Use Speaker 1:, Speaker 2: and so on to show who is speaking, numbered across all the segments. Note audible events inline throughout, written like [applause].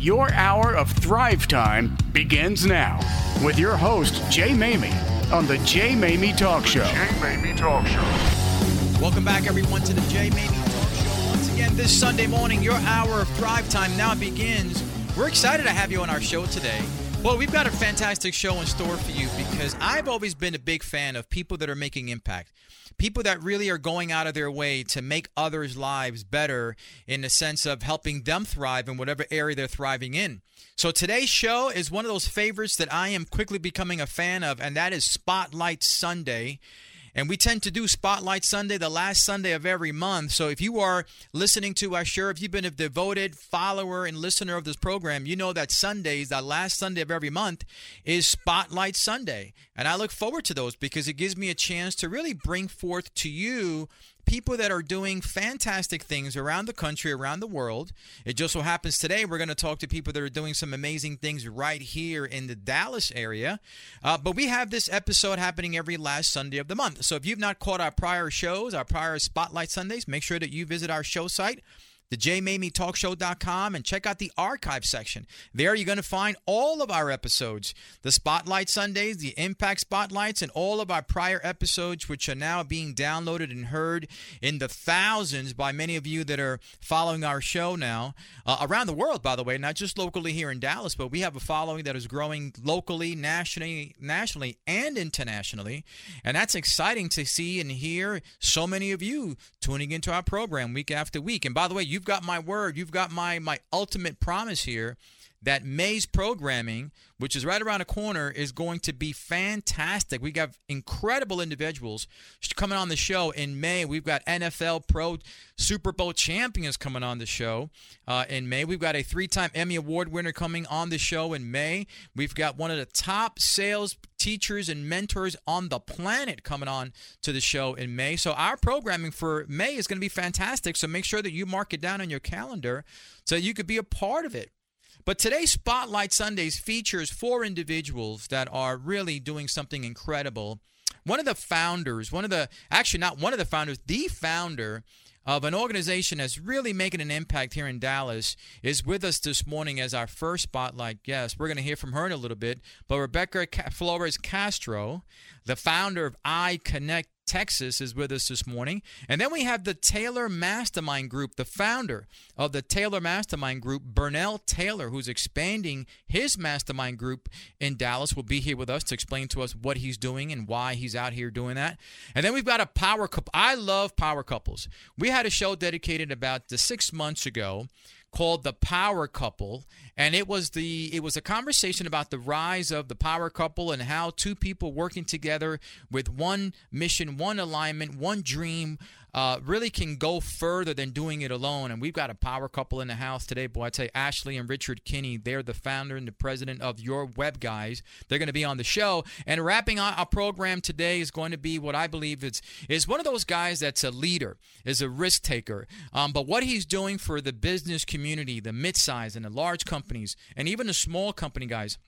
Speaker 1: Your hour of Thrive Time begins now with your host, Jay Maymi, on the Jay Maymi Talk Show.
Speaker 2: Jay Maymi Talk Show.
Speaker 3: Welcome back, everyone, to the Jay Maymi Talk Show. Once again, this Sunday morning, your hour of Thrive Time now begins. We're excited to have you on our show today. Well, we've got a fantastic show in store for you because I've always been a big fan of people that are making impact. People that really are going out of their way to make others' lives better in the sense of helping them thrive in whatever area they're thriving in. So today's show is one of those favorites that I am quickly becoming a fan of, and that is Spotlight Sunday. And we tend to do Spotlight Sunday the last Sunday of every month. So if you are listening to us, sure, if you've been a devoted follower and listener of this program, you know that Sundays, that last Sunday of every month, is Spotlight Sunday. And I look forward to those because it gives me a chance to really bring forth to you people that are doing fantastic things around the country, around the world. It just so happens today we're going to talk to people that are doing some amazing things right here in the Dallas area. Uh, but we have this episode happening every last Sunday of the month. So if you've not caught our prior shows, our prior Spotlight Sundays, make sure that you visit our show site thejmamietalkshow.com and check out the archive section. There you're going to find all of our episodes, the Spotlight Sundays, the Impact Spotlights, and all of our prior episodes, which are now being downloaded and heard in the thousands by many of you that are following our show now uh, around the world, by the way, not just locally here in Dallas, but we have a following that is growing locally, nationally, nationally, and internationally, and that's exciting to see and hear so many of you tuning into our program week after week. And by the way, you you've got my word, you've got my my ultimate promise here that May's programming, which is right around the corner, is going to be fantastic. We got incredible individuals coming on the show in May. We've got NFL Pro Super Bowl champions coming on the show uh, in May. We've got a three time Emmy Award winner coming on the show in May. We've got one of the top sales teachers and mentors on the planet coming on to the show in May. So our programming for May is going to be fantastic. So make sure that you mark it down on your calendar so you could be a part of it. But today's Spotlight Sundays features four individuals that are really doing something incredible. One of the founders, one of the, actually, not one of the founders, the founder of an organization that's really making an impact here in Dallas is with us this morning as our first spotlight guest. We're going to hear from her in a little bit. But Rebecca Flores Castro, the founder of I Connect Texas, is with us this morning. And then we have the Taylor Mastermind Group, the founder of the Taylor Mastermind Group, Bernell Taylor, who's expanding his mastermind group in Dallas, will be here with us to explain to us what he's doing and why he's out here doing that. And then we've got a power couple. I love power couples. We had a show dedicated about the six months ago called the power couple and it was the it was a conversation about the rise of the power couple and how two people working together with one mission one alignment one dream uh, really can go further than doing it alone. And we've got a power couple in the house today, boy. I tell you, Ashley and Richard Kinney, they're the founder and the president of Your Web Guys. They're going to be on the show. And wrapping our program today is going to be what I believe is, is one of those guys that's a leader, is a risk taker. Um, but what he's doing for the business community, the mid-size and the large companies, and even the small company guys,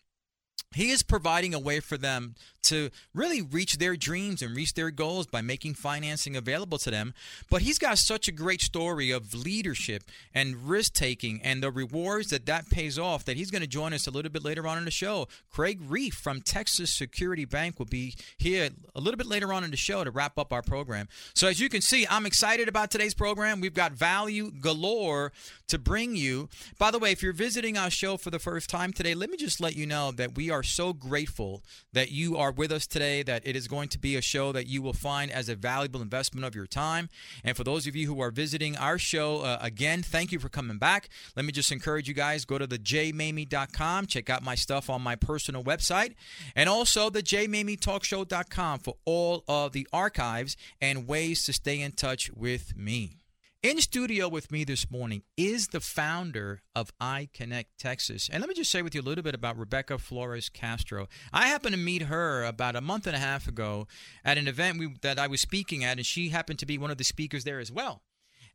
Speaker 3: he is providing a way for them to really reach their dreams and reach their goals by making financing available to them. But he's got such a great story of leadership and risk taking and the rewards that that pays off that he's going to join us a little bit later on in the show. Craig Reef from Texas Security Bank will be here a little bit later on in the show to wrap up our program. So, as you can see, I'm excited about today's program. We've got value galore to bring you. By the way, if you're visiting our show for the first time today, let me just let you know that we are so grateful that you are with us today, that it is going to be a show that you will find as a valuable investment of your time. And for those of you who are visiting our show, uh, again, thank you for coming back. Let me just encourage you guys go to the jmamie.com, check out my stuff on my personal website, and also the jmamietalkshow.com for all of the archives and ways to stay in touch with me. In studio with me this morning is the founder of iConnect Texas. And let me just say with you a little bit about Rebecca Flores Castro. I happened to meet her about a month and a half ago at an event we, that I was speaking at, and she happened to be one of the speakers there as well.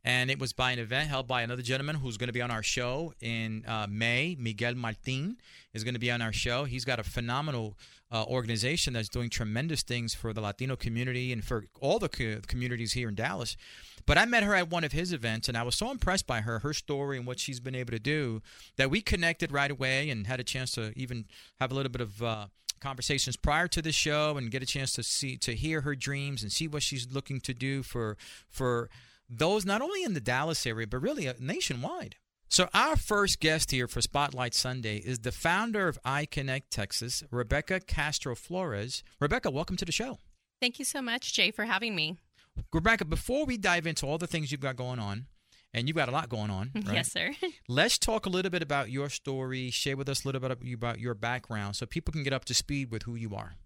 Speaker 3: And it was by an event held by another gentleman who's going to be on our show in uh, May. Miguel Martin is going to be on our show. He's got a phenomenal uh, organization that's doing tremendous things for the Latino community and for all the co- communities here in Dallas. But I met her at one of his events, and I was so impressed by her, her story, and what she's been able to do that we connected right away and had a chance to even have a little bit of. Uh, conversations prior to the show and get a chance to see to hear her dreams and see what she's looking to do for for those not only in the Dallas area but really uh, nationwide. So our first guest here for Spotlight Sunday is the founder of iConnect Texas, Rebecca Castro Flores. Rebecca, welcome to the show.
Speaker 4: Thank you so much, Jay, for having me.
Speaker 3: Rebecca, before we dive into all the things you've got going on, and you've got a lot going on, [laughs] right?
Speaker 4: Yes, sir. [laughs]
Speaker 3: Let's talk a little bit about your story. Share with us a little bit about your background so people can get up to speed with who you are.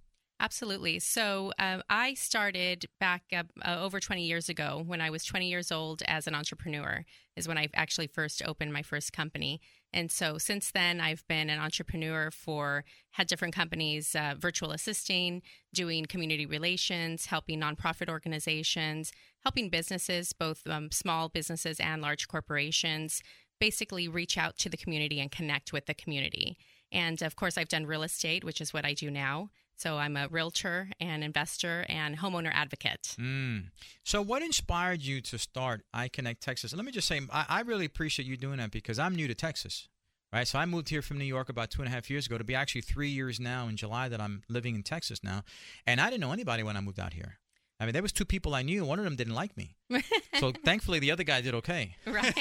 Speaker 4: Absolutely. So um, I started back uh, over 20 years ago when I was 20 years old as an entrepreneur, is when I actually first opened my first company. And so since then, I've been an entrepreneur for, had different companies, uh, virtual assisting, doing community relations, helping nonprofit organizations, helping businesses, both um, small businesses and large corporations, basically reach out to the community and connect with the community. And of course, I've done real estate, which is what I do now. So I'm a realtor and investor and homeowner advocate.
Speaker 3: Mm. So what inspired you to start iConnect Texas? let me just say, I, I, really appreciate you doing that because I'm new to Texas. Right, so I moved here from New York about two and a half years ago. To be actually three years now in July that I'm living in Texas now, and I didn't know anybody when I moved out here. I mean, there was two people I knew. One of them didn't like me, [laughs] so thankfully the other guy did okay.
Speaker 4: Right.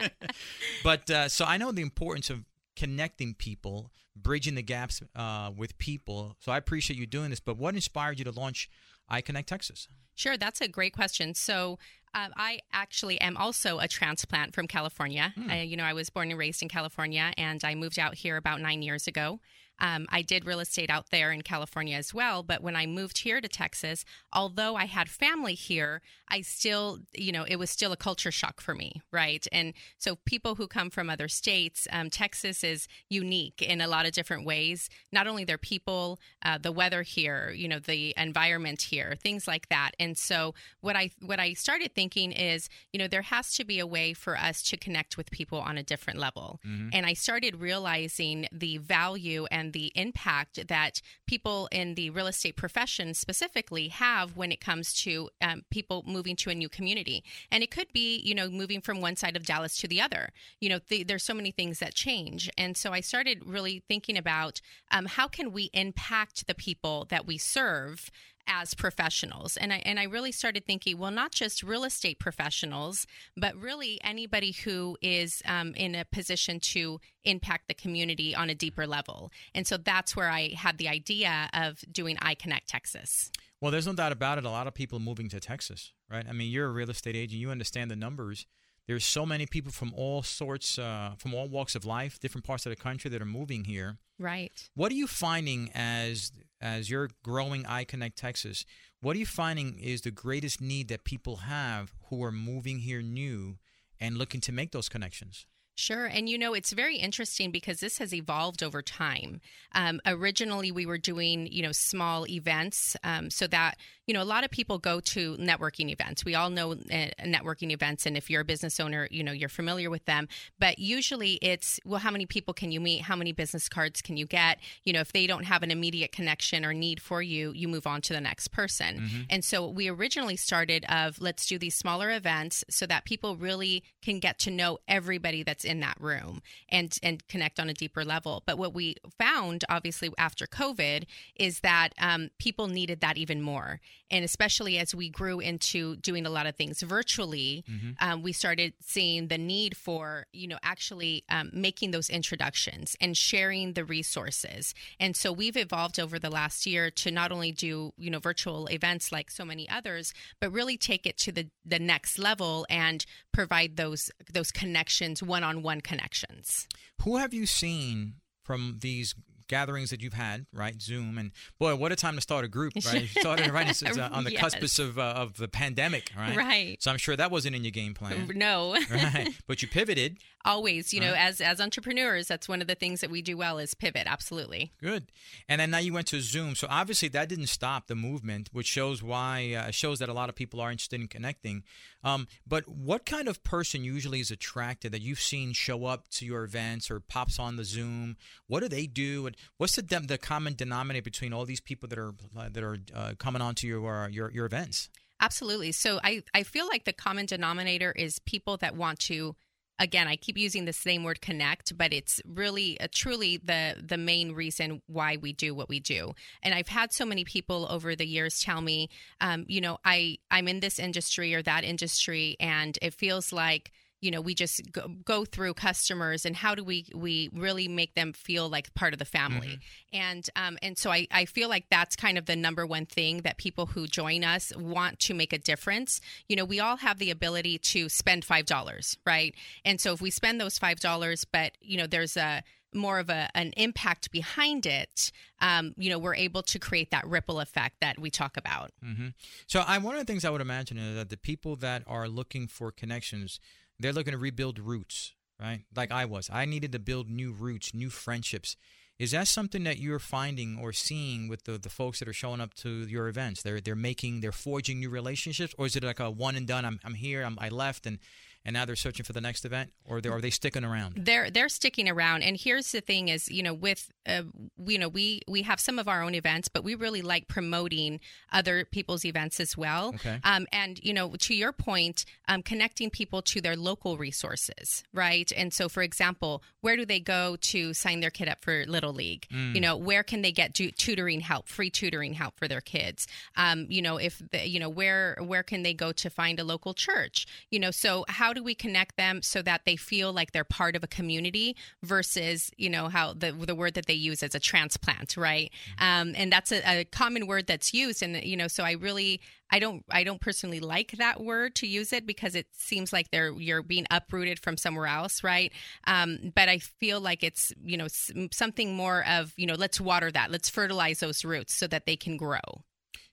Speaker 4: [laughs]
Speaker 3: but uh, so I know the importance of connecting people, bridging the gaps uh, with people. So I appreciate you doing this. But what inspired you to launch iConnect Texas?
Speaker 4: Sure, that's a great question. So uh, I actually am also a transplant from California. I, you know, I was born and raised in California, and I moved out here about nine years ago. Um, I did real estate out there in California as well. But when I moved here to Texas, although I had family here, I still, you know, it was still a culture shock for me, right? And so people who come from other states, um, Texas is unique in a lot of different ways. Not only their people, uh, the weather here, you know, the environment here, things like that. And so what I what I started thinking is, you know, there has to be a way for us to connect with people on a different level. Mm-hmm. And I started realizing the value and the impact that people in the real estate profession specifically have when it comes to um, people moving to a new community. And it could be, you know, moving from one side of Dallas to the other. You know, the, there's so many things that change. And so I started really thinking about um, how can we impact the people that we serve as professionals. And I and I really started thinking, well, not just real estate professionals, but really anybody who is um, in a position to impact the community on a deeper level. And so that's where I had the idea of doing iConnect Texas.
Speaker 3: Well, there's no doubt about it. A lot of people moving to Texas, right? I mean, you're a real estate agent. You understand the numbers. There's so many people from all sorts, uh, from all walks of life, different parts of the country that are moving here.
Speaker 4: Right.
Speaker 3: What are you finding as as you're growing iConnect Texas? What are you finding is the greatest need that people have who are moving here new and looking to make those connections?
Speaker 4: Sure. And you know, it's very interesting because this has evolved over time. Um, originally, we were doing, you know, small events um, so that, you know, a lot of people go to networking events. We all know uh, networking events. And if you're a business owner, you know, you're familiar with them. But usually it's, well, how many people can you meet? How many business cards can you get? You know, if they don't have an immediate connection or need for you, you move on to the next person. Mm-hmm. And so we originally started of let's do these smaller events so that people really can get to know everybody that's in that room and and connect on a deeper level. But what we found, obviously, after COVID, is that um, people needed that even more, and especially as we grew into doing a lot of things virtually, mm-hmm. um, we started seeing the need for you know actually um, making those introductions and sharing the resources. And so we've evolved over the last year to not only do you know virtual events like so many others, but really take it to the the next level and provide those those connections one on one connections.
Speaker 3: Who have you seen from these gatherings that you've had, right? Zoom, and boy, what a time to start a group, right? You [laughs] started right uh, on the yes. cusp of uh, of the pandemic, right?
Speaker 4: Right.
Speaker 3: So I'm sure that wasn't in your game plan. [laughs]
Speaker 4: No.
Speaker 3: right. But you pivoted.
Speaker 4: Always, you right. know, as as entrepreneurs, that's one of the things that we do well is pivot. Absolutely.
Speaker 3: Good. And then now you went to Zoom, so obviously that didn't stop the movement, which shows why uh, shows that a lot of people are interested in connecting. Um, but what kind of person usually is attracted that you've seen show up to your events or pops on the Zoom? What do they do? What's the the common denominator between all these people that are uh, that are uh, coming onto your uh, your your events?
Speaker 4: Absolutely. So I, I feel like the common denominator is people that want to again i keep using the same word connect but it's really uh, truly the the main reason why we do what we do. And i've had so many people over the years tell me um, you know i i'm in this industry or that industry and it feels like you know we just go, go, through customers and how do we we really make them feel like part of the family mm-hmm. and um, and so I, I feel like that's kind of the number one thing that people who join us want to make a difference you know we all have the ability to spend five dollars right and so if we spend those five dollars but you know there's a more of a, an impact behind it, um, you know, we're able to create that ripple effect that we talk about.
Speaker 3: Mm-hmm. So, I one of the things I would imagine is that the people that are looking for connections, they're looking to rebuild roots, right? Like I was. I needed to build new roots, new friendships. Is that something that you're finding or seeing with the, the folks that are showing up to your events? They're they're making they're forging new relationships, or is it like a one and done? I'm I'm here, I'm, I left, and and now they're searching for the next event or are they sticking around?
Speaker 4: They're they're sticking around. And here's the thing is you know with uh, you know we we have some of our own events but we really like promoting other people's events as well.
Speaker 3: Okay.
Speaker 4: um, and you know to your point um, connecting people to their local resources right? And so for example where do they go to sign their kid up for little league? Mm. you know where can they get tutoring help free tutoring help for their kids? Um, you know if the, you know where where can they go to find a local church? You know so how do we connect them so that they feel like they're part of a community versus you know how the the word that they use as a transplant right um, and that's a, a common word that's used and you know so i really I don't I don't personally like that word to use it because it seems like they're you're being uprooted from somewhere else, right? Um, but I feel like it's you know something more of you know let's water that, let's fertilize those roots so that they can grow.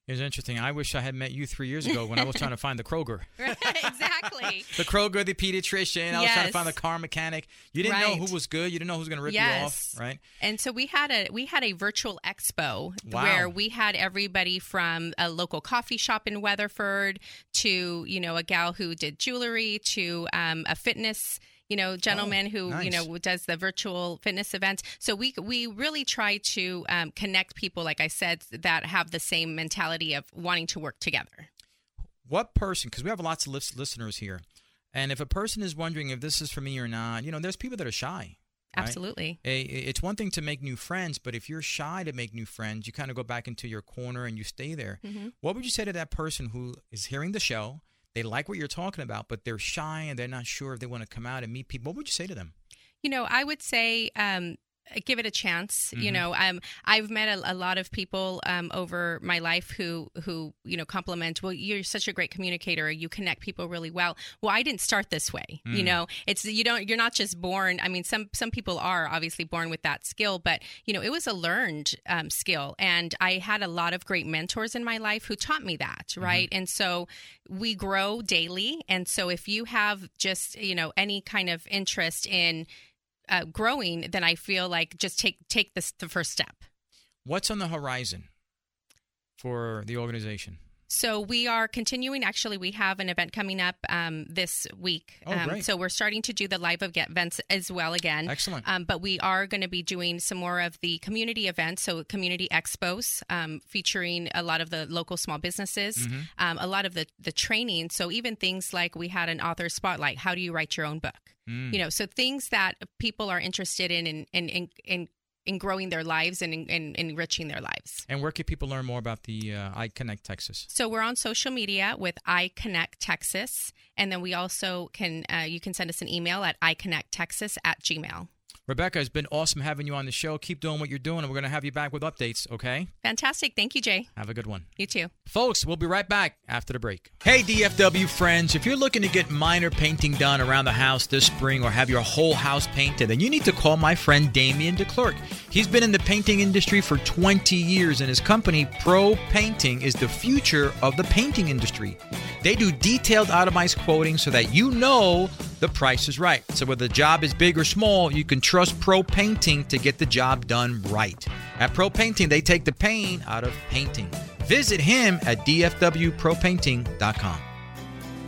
Speaker 3: It's interesting. I wish I had met you three years ago when I was trying to find the Kroger. [laughs]
Speaker 4: right, exactly.
Speaker 3: the Kroger, the pediatrician. I was trying to find the car mechanic. You didn't right. know who was good. You didn't know who was going to rip yes. you off, right?
Speaker 4: And so we had a we had a virtual expo wow. where we had everybody from a local coffee shop in Weatherford to you know a gal who did jewelry to um, a fitness you know, gentleman oh, who nice. you know does the virtual fitness events. So we we really try to um, connect people, like I said, that have the same mentality of wanting to work together.
Speaker 3: What person? Because we have lots of listeners here, and if a person is wondering if this is for me or not, you know, there's people that are shy.
Speaker 4: Right? Absolutely.
Speaker 3: It's one thing to make new friends, but if you're shy to make new friends, you kind of go back into your corner and you stay there. Mm-hmm. What would you say to that person who is hearing the show? They like what you're talking about, but they're shy and they're not sure if they want to come out and meet people. What would you say to them?
Speaker 4: You know, I would say um, give it a chance mm-hmm. you know um, i've met a, a, lot of people um, over my life who who you know compliment well you're such a great communicator you connect people really well well i didn't start this way mm. you know it's you don't you're not just born i mean some some people are obviously born with that skill but you know it was a learned um, skill and i had a lot of great mentors in my life who taught me that mm-hmm. right mm-hmm. and so we grow daily and so if you have just you know any kind of interest in uh, growing, then I feel like just take take this the first step.
Speaker 3: What's on the horizon for the organization?
Speaker 4: So we are continuing. Actually, we have an event coming up um, this week.
Speaker 3: Oh, um,
Speaker 4: so we're starting to do the live events as well again.
Speaker 3: Excellent.
Speaker 4: Um, but we are going to be doing some more of the community events, so community expos, um, featuring a lot of the local small businesses, mm-hmm. Um, a lot of the the training. So even things like we had an author spotlight. How do you write your own book? Mm. You know, so things that people are interested in in, in, in, in in growing their lives and in, in, enriching their lives.
Speaker 3: And where can people learn more about the uh, Connect Texas?
Speaker 4: So we're on social media with I Connect Texas, and then we also can uh, you can send us an email at iConnectTexas at gmail.
Speaker 3: Rebecca, it's been awesome having you on the show. Keep doing what you're doing, and we're going to have you back with updates, okay?
Speaker 4: Fantastic. Thank you, Jay.
Speaker 3: Have a good one.
Speaker 4: You too.
Speaker 3: Folks, we'll be right back after the break. Hey, DFW friends, if you're looking to get minor painting done around the house this spring or have your whole house painted, then you need to call my friend Damien DeClerc. He's been in the painting industry for 20 years, and his company, Pro Painting, is the future of the painting industry. They do detailed itemized quoting so that you know the price is right. So whether the job is big or small, you can trust Pro Painting to get the job done right. At Pro Painting, they take the pain out of painting. Visit him at dfwpropainting.com.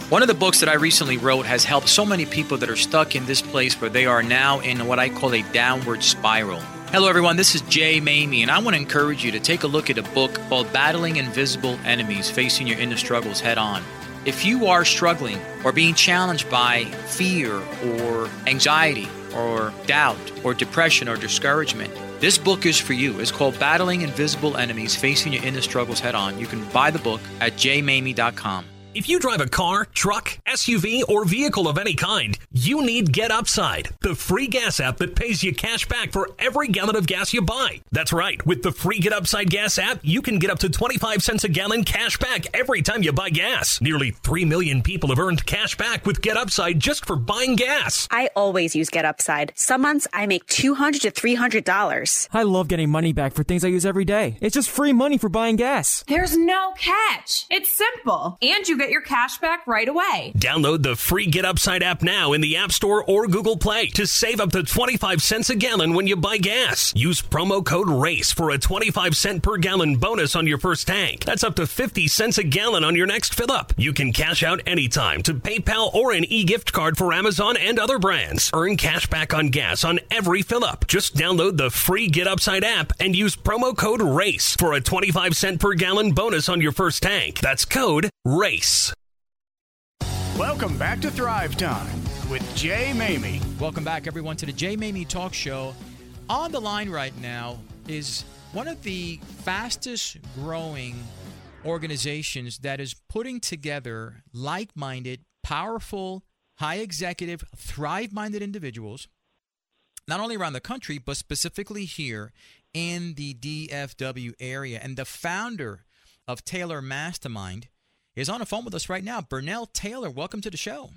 Speaker 3: One of the books that I recently wrote has helped so many people that are stuck in this place where they are now in what I call a downward spiral. Hello, everyone. This is Jay Maymi, and I want to encourage you to take a look at a book called Battling Invisible Enemies Facing Your Inner Struggles Head On. If you are struggling or being challenged by fear or anxiety or doubt or depression or discouragement, this book is for you. It's called Battling Invisible Enemies Facing Your Inner Struggles Head On. You can buy the book at jmamie.com.
Speaker 5: If you drive a car, truck, SUV, or vehicle of any kind, you need Get Upside, the free gas app that pays you cash back for every gallon of gas you buy. That's right. With the free Get Upside gas app, you can get up to 25 cents a gallon cash back every time you buy gas. Nearly 3 million people have earned cash back with Get Upside just for buying gas.
Speaker 6: I always use Get Upside. Some months I make 200 to $300.
Speaker 7: I love getting money back for things I use every day. It's just free money for buying gas.
Speaker 8: There's no catch. It's simple. And you get your cash back right away.
Speaker 5: Download the free Get Upside app now in the App Store or Google Play to save up to 25 cents a gallon when you buy gas. Use promo code RACE for a 25 cent per gallon bonus on your first tank. That's up to 50 cents a gallon on your next fill up. You can cash out anytime to PayPal or an e gift card for Amazon and other brands. Earn cash back on gas on every fill up. Just download the free Get Upside app and use promo code RACE for a 25 cent per gallon bonus on your first tank. That's code RACE.
Speaker 1: Welcome back to Thrive Time with Jay Maymi.
Speaker 3: Welcome back, everyone, to the Jay Maymi Talk Show. On the line right now is one of the fastest growing organizations that is putting together like minded, powerful, high executive, thrive minded individuals, not only around the country, but specifically here in the DFW area. And the founder of Taylor Mastermind is on the phone with us right now. Bernell Taylor, welcome to the show.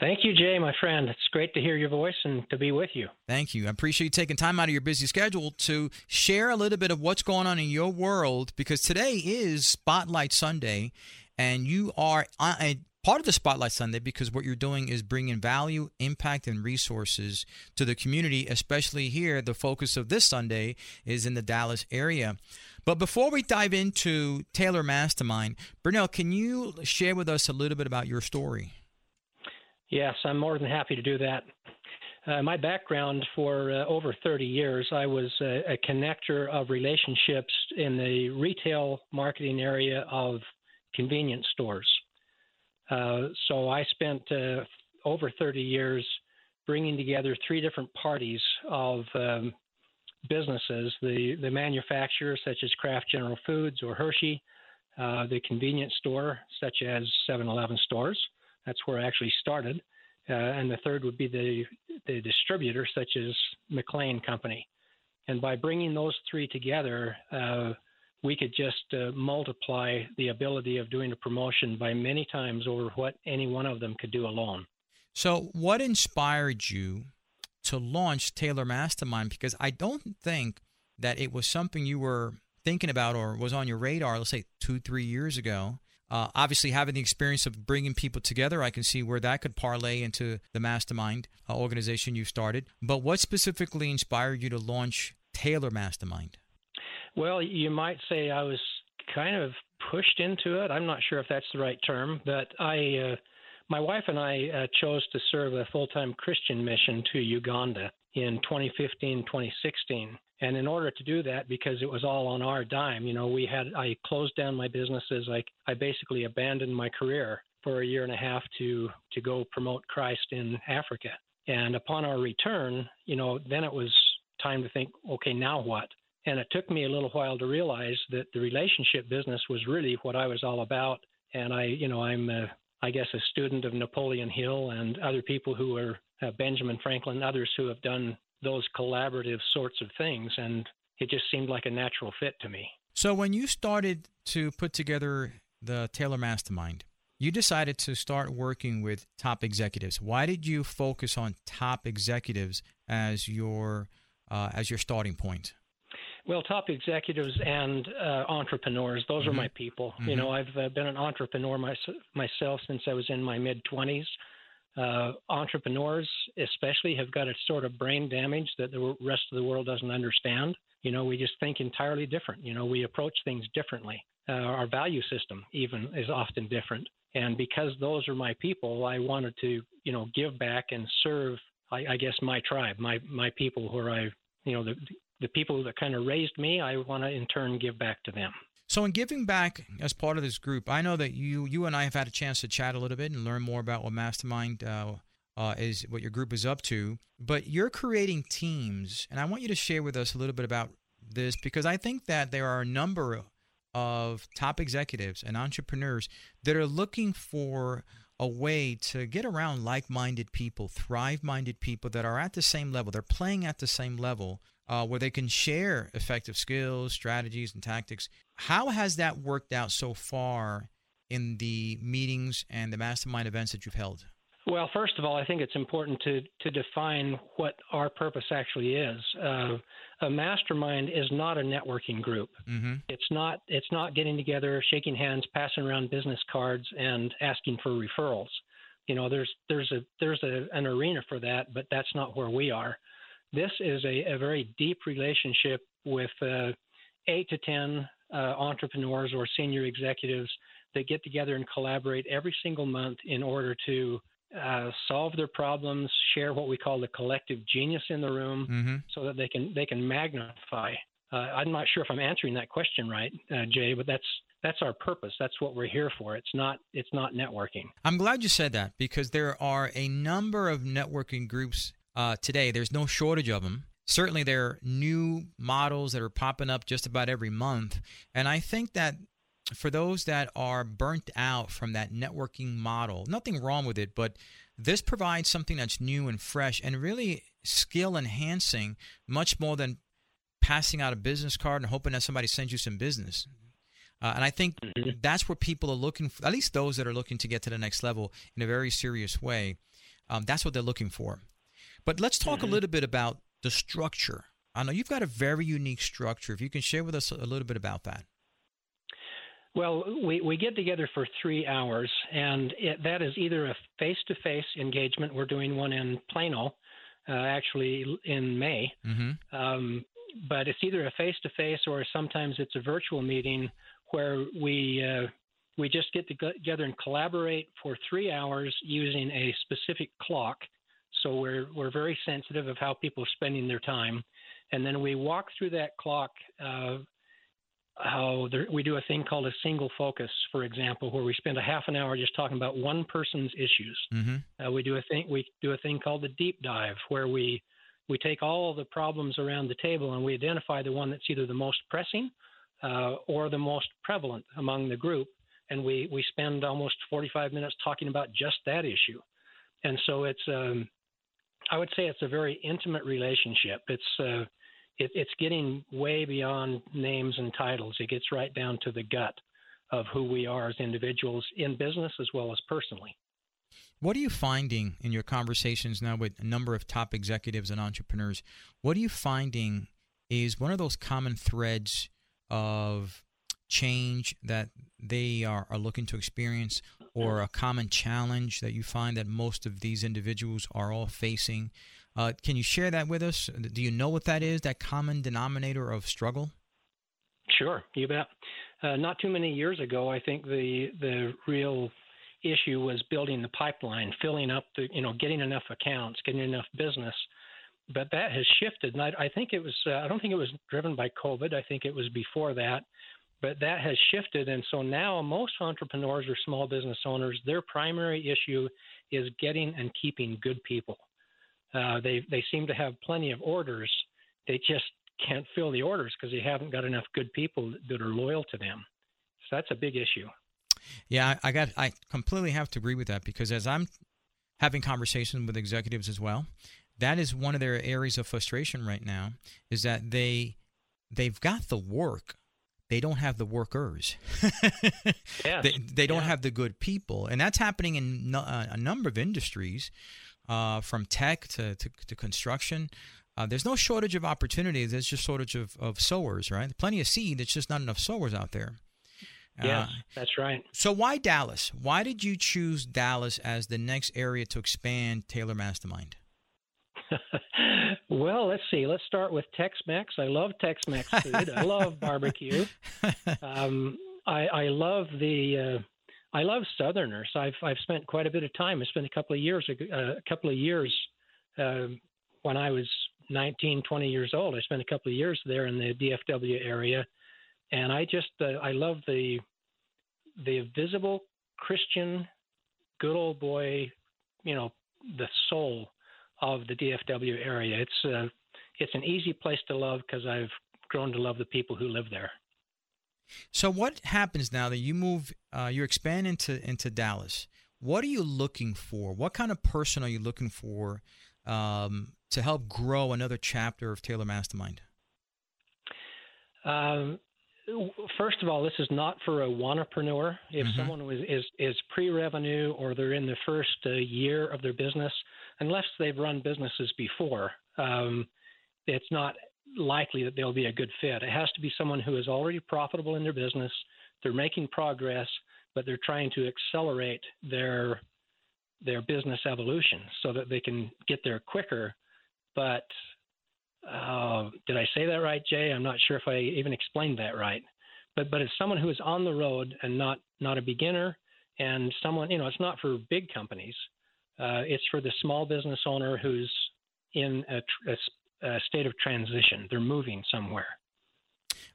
Speaker 9: Thank you, Jay, my friend. It's great to hear your voice and to be with you.
Speaker 3: Thank you. I appreciate you taking time out of your busy schedule to share a little bit of what's going on in your world because today is Spotlight Sunday and you are uh, part of the Spotlight Sunday because what you're doing is bringing value, impact, and resources to the community, especially here. The focus of this Sunday is in the Dallas area. But before we dive into Taylor Mastermind, Bernell, can you share with us a little bit about your story?
Speaker 9: Yes, I'm more than happy to do that. Uh, my background for uh, over 30 years, I was a, a, connector of relationships in the retail marketing area of convenience stores. Uh, so I spent uh, over 30 years bringing together three different parties of um, businesses the, the manufacturers, such as Kraft General Foods or Hershey, uh, the convenience store, such as 7 Eleven stores. That's where I actually started. Uh, and the third would be the, the distributor, such as McLane Company. And by bringing those three together, uh, we could just uh, multiply the ability of doing a promotion by many times over what any one of them could do alone.
Speaker 3: So, what inspired you to launch Taylor Mastermind? Because I don't think that it was something you were thinking about or was on your radar, let's say two, three years ago. Uh, obviously, having the experience of bringing people together, I can see where that could parlay into the mastermind uh, organization you started. But what specifically inspired you to launch Taylor Mastermind?
Speaker 9: Well, you might say I was kind of pushed into it. I'm not sure if that's the right term, but I, uh, my wife and I uh, chose to serve a full-time Christian mission to Uganda in 2015, 2016. And in order to do that, because it was all on our dime, you know, we had I closed down my businesses. I I basically abandoned my career for a year and a half to to go promote Christ in Africa. And upon our return, you know, then it was time to think, okay, now what? And it took me a little while to realize that the relationship business was really what I was all about. And I, you know, I'm, a, I guess, a student of Napoleon Hill and other people who are uh, Benjamin Franklin, others who have done those collaborative sorts of things. And it just seemed like a natural fit to me.
Speaker 3: So when you started to put together the Taylor Mastermind, you decided to start working with top executives. Why did you focus on top executives as your uh, as your starting point?
Speaker 9: Well, top executives and uh, entrepreneurs, those mm-hmm. are my people. Mm-hmm. You know, I've uh, been an entrepreneur my, myself since I was in my mid 20s. Uh, entrepreneurs, especially, have got a sort of brain damage that the rest of the world doesn't understand. You know, we just think entirely different. You know, we approach things differently. uh, our value system even is often different. And because those are my people, I wanted to, you know, give back and serve. I, I guess my tribe, my my people, where I, you know, the the people that kind of raised me. I want to in turn give back to them.
Speaker 3: So, in giving back as part of this group, I know that you you and I have had a chance to chat a little bit and learn more about what Mastermind uh, uh, is, what your group is up to. But you're creating teams, and I want you to share with us a little bit about this because I think that there are a number of top executives and entrepreneurs that are looking for a way to get around like-minded people, thrive-minded people that are at the same level. They're playing at the same level uh, where they can share effective skills, strategies, and tactics. How has that worked out so far in the meetings and the mastermind events that you've held?
Speaker 9: Well, first of all, I think it's important to to define what our purpose actually is. Uh, a mastermind is not a networking group.
Speaker 3: Mm-hmm.
Speaker 9: It's not it's not getting together, shaking hands, passing around business cards, and asking for referrals. You know, there's there's a there's a, an arena for that, but that's not where we are. This is a, a very deep relationship with uh, eight to 10 uh, entrepreneurs or senior executives that get together and collaborate every single month in order to uh, solve their problems, share what we call the collective genius in the room,
Speaker 3: mm-hmm.
Speaker 9: so that they can they can magnify. Uh, I'm not sure if I'm answering that question right, uh, Jay, but that's that's our purpose. That's what we're here for. It's not it's not networking.
Speaker 3: I'm glad you said that because there are a number of networking groups uh, today. There's no shortage of them. Certainly, there are new models that are popping up just about every month. And I think that for those that are burnt out from that networking model, nothing wrong with it, but this provides something that's new and fresh and really skill enhancing much more than passing out a business card and hoping that somebody sends you some business. Uh, and I think
Speaker 9: mm-hmm.
Speaker 3: that's where people are looking for, at least those that are looking to get to the next level in a very serious way. Um, that's what they're looking for. But let's talk mm-hmm. a little bit about the structure. I know you've got a very unique structure. If you can share with us a little bit about that.
Speaker 9: Well, we, we get together for three hours, and it, that is either a face to face engagement. We're doing one in Plano, uh, actually in May.
Speaker 3: Mm-hmm.
Speaker 9: Um, but it's either a face to face or sometimes it's a virtual meeting where we uh, we just get together and collaborate for three hours using a specific clock so we're we're very sensitive of how people are spending their time, and then we walk through that clock. Uh, how there, we do a thing called a single focus, for example, where we spend a half an hour just talking about one person's issues.
Speaker 3: Mm-hmm.
Speaker 9: Uh, we do a thing we do a thing called the deep dive, where we we take all the problems around the table and we identify the one that's either the most pressing uh, or the most prevalent among the group, and we we spend almost 45 minutes talking about just that issue. And so it's um, I would say it's a very intimate relationship. It's uh, it, it's getting way beyond names and titles. It gets right down to the gut of who we are as individuals in business as well as personally.
Speaker 3: What are you finding in your conversations now with a number of top executives and entrepreneurs? What are you finding is one of those common threads of change that they are, are looking to experience or a common challenge that you find that most of these individuals are all facing. Uh, can you share that with us? Do you know what that is, that common denominator of struggle?
Speaker 9: Sure, you bet. Uh, not too many years ago, I think the the real issue was building the pipeline, filling up the, you know, getting enough accounts, getting enough business. But that has shifted, and I, I think it was. Uh, I don't think it was driven by COVID. I think it was before that but that has shifted. And so now most entrepreneurs or small business owners, their primary issue is getting and keeping good people. Uh, they, they seem to have plenty of orders. They just can't fill the orders because they haven't got enough good people that are loyal to them. So that's a big issue.
Speaker 3: Yeah, I got. I completely have to agree with that because as I'm having conversations with executives as well, that is one of their areas of frustration right now. Is that they they've got the work, they don't have the workers.
Speaker 9: yes. [laughs]
Speaker 3: They, they don't
Speaker 9: yeah.
Speaker 3: have the good people. And that's happening in no, uh, a number of industries, uh, from tech to, to, to construction. Uh, there's no shortage of opportunities. There's just shortage of, of sowers, right? Plenty of seed. It's just not enough sowers out there.
Speaker 9: Yeah, uh, that's right.
Speaker 3: So why Dallas? Why did you choose Dallas as the next area to expand Taylor Mastermind? [laughs]
Speaker 9: well, let's see. Let's start with Tex-Mex. I love Tex-Mex food. I love barbecue. [laughs] Um, I, I love the uh, I love Southerners. I've I've spent quite a bit of time. I spent a couple of years uh, a couple of years uh, when I was 19, 20 years old. I spent a couple of years there in the DFW area, and I just uh, I love the the visible Christian, good old boy, you know, the soul of the DFW area. It's uh, it's an easy place to love because I've grown to love the people who live there.
Speaker 3: So what happens now that you move, uh, you expand into into Dallas? What are you looking for? What kind of person are you looking for um, to help grow another chapter of Taylor Mastermind?
Speaker 9: Um, first of all, this is not for a wannapreneur. If mm-hmm. someone was, is is pre-revenue or they're in the first uh, year of their business, unless they've run businesses before, um, it's not likely that they'll be a good fit. It has to be someone who is already profitable in their business. They're making progress, but they're trying to accelerate their their business evolution so that they can get there quicker. But uh, did I say that right, Jay? I'm not sure if I even explained that right. But but it's someone who is on the road and not not a beginner, and someone you know it's not for big companies. Uh, it's for the small business owner who's in a, a uh, state of transition. They're moving somewhere.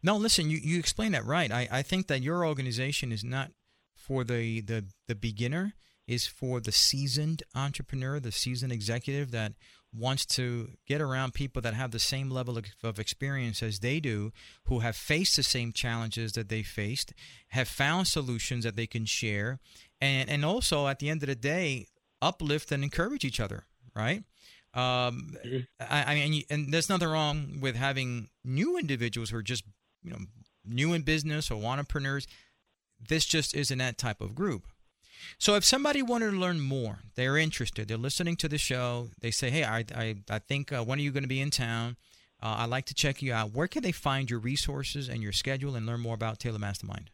Speaker 3: No, listen, you, you explained that right. I, I think that your organization is not for the, the, the beginner, is for the seasoned entrepreneur, the seasoned executive that wants to get around people that have the same level of, of experience as they do, who have faced the same challenges that they faced, have found solutions that they can share, and, and also at the end of the day, uplift and encourage each other, right? Um, mm-hmm. I, I, mean, and there's nothing wrong with having new individuals who are just, you know, new in business or entrepreneurs. This just isn't that type of group. So if somebody wanted to learn more, they're interested, they're listening to the show, they say, hey, I, I, I think uh, when are you going to be in town? Uh, I'd like to check you out. Where can they find your resources and your schedule and learn more about Taylor Mastermind?